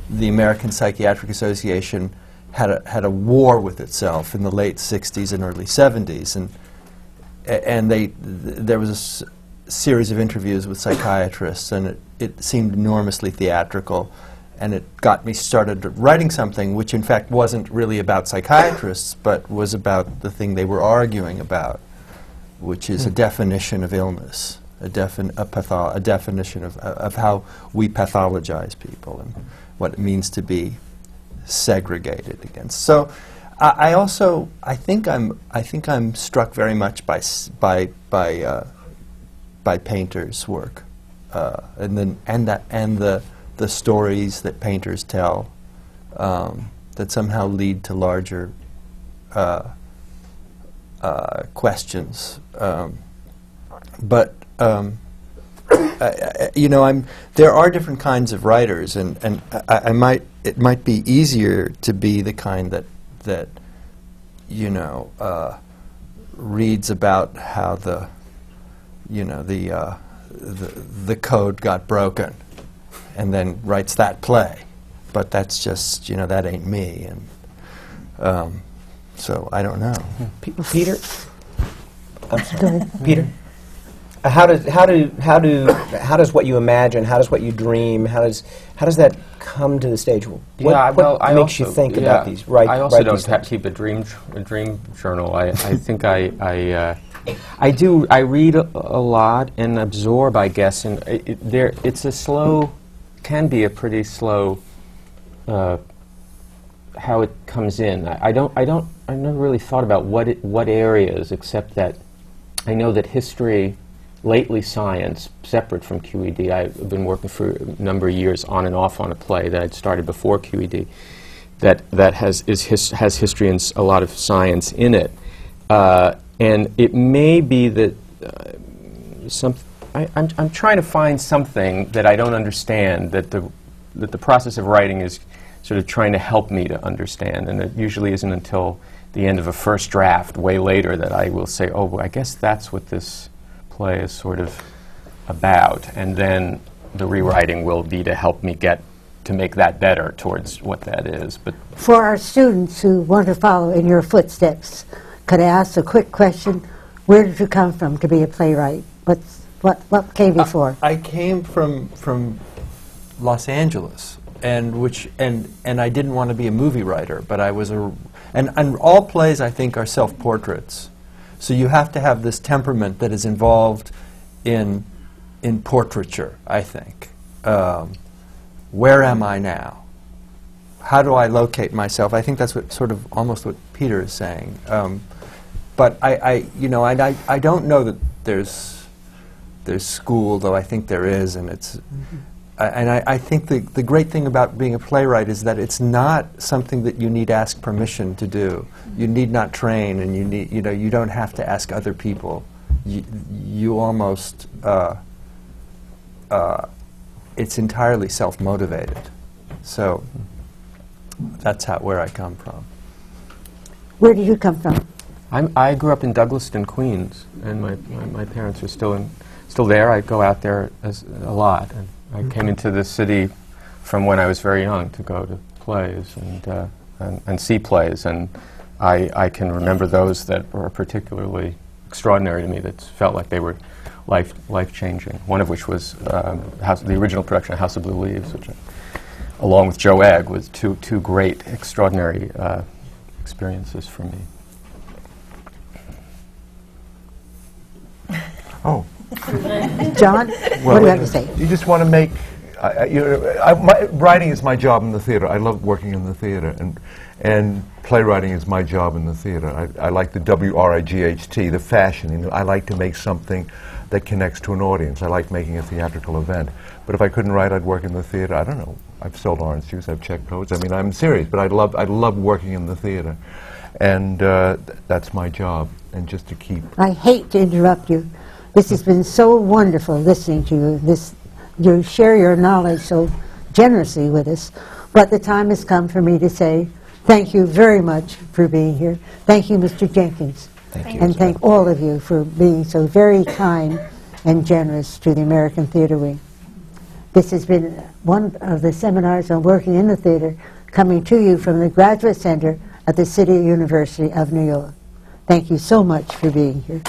the American Psychiatric Association had a, had a war with itself in the late 60s and early 70s. And, and they, th- there was a s- series of interviews with psychiatrists, and it, it seemed enormously theatrical. And it got me started writing something which, in fact, wasn't really about psychiatrists, but was about the thing they were arguing about, which is a hmm. definition of illness, a, defin- a, patho- a definition of, of how we pathologize people and what it means to be segregated against. So, I, I also I think I'm I think I'm struck very much by by by uh, by painters' work, uh, and then and that and the the stories that painters tell um, that somehow lead to larger uh, uh, questions. Um, but um, I- I- you know, I'm. There are different kinds of writers, and and I, I might. It might be easier to be the kind that that you know uh, reads about how the you know the uh, the the code got broken, and then writes that play. But that's just you know that ain't me, and um, so I don't know. P- Peter? I'm sorry. Peter? How does how do how do how does what you imagine? How does what you dream? How does how does that come to the stage? What, yeah, what well, I makes you think yeah, about these? Right, I also don't ha- keep a dream a dream journal. I, I <laughs> think I I, uh, I do. I read a, a lot and absorb. I guess, and it, it, there it's a slow, can be a pretty slow. Uh, how it comes in. I, I don't. I don't. I never really thought about what it, what areas, except that I know that history, lately science, separate from QED. I've been working for a number of years on and off on a play that I'd started before QED. That that has is his, has history and a lot of science in it, uh, and it may be that uh, some. I, I'm, I'm trying to find something that I don't understand that the that the process of writing is sort of trying to help me to understand, and it usually isn't until the end of a first draft, way later, that I will say, "Oh, well, I guess that's what this play is sort of about," and then the rewriting will be to help me get to make that better towards what that is. But For our students who want to follow in your footsteps, could I ask a quick question? Where did you come from to be a playwright? What's, what, what came before? I came from from Los Angeles, and which and and I didn't want to be a movie writer, but I was a and and all plays I think are self portraits, so you have to have this temperament that is involved in in portraiture. I think. Um, where am I now? How do I locate myself? I think that's what sort of almost what Peter is saying. Um, but I, I, you know, I, I, I don't know that there's there's school, though I think there is, and it's. I and I, I think the, the great thing about being a playwright is that it's not something that you need to ask permission to do. You need not train, and you need you know you don't have to ask other people. You, you almost uh, uh, it's entirely self motivated. So that's how where I come from. Where did you come from? I'm, I grew up in Douglaston, Queens, and my, my, my parents are still in, still there. I go out there as, a lot, and I came into the city from when I was very young to go to plays and uh, and, and see plays, and I, I can remember those that were particularly extraordinary to me. That felt like they were life life changing. One of which was um, House, the original production of House of Blue Leaves, which, I, along with Joe Egg, was two two great, extraordinary uh, experiences for me. Oh, John, what do you have to say? You just want to make. I I- you know, I, my, writing is my job in the theater. I love working in the theater, and and playwriting is my job in the theater. I, I like the W R I G H T, the fashion. You know, I like to make something that connects to an audience. I like making a theatrical event. But if I couldn't write, I'd work in the theater. I don't know. I've sold orange juice. I've checked codes. I mean, I'm serious. But I love I love working in the theater, and uh, th- that's my job, and just to keep. I hate to interrupt you. This has been so wonderful listening to you. This, you share your knowledge so generously with us. But the time has come for me to say thank you very much for being here. Thank you, Mr. Jenkins. Thank you. And thank all of you for being so very kind and generous to the American Theater Wing. This has been one of the seminars on working in the theater coming to you from the Graduate Center at the City University of New York. Thank you so much for being here.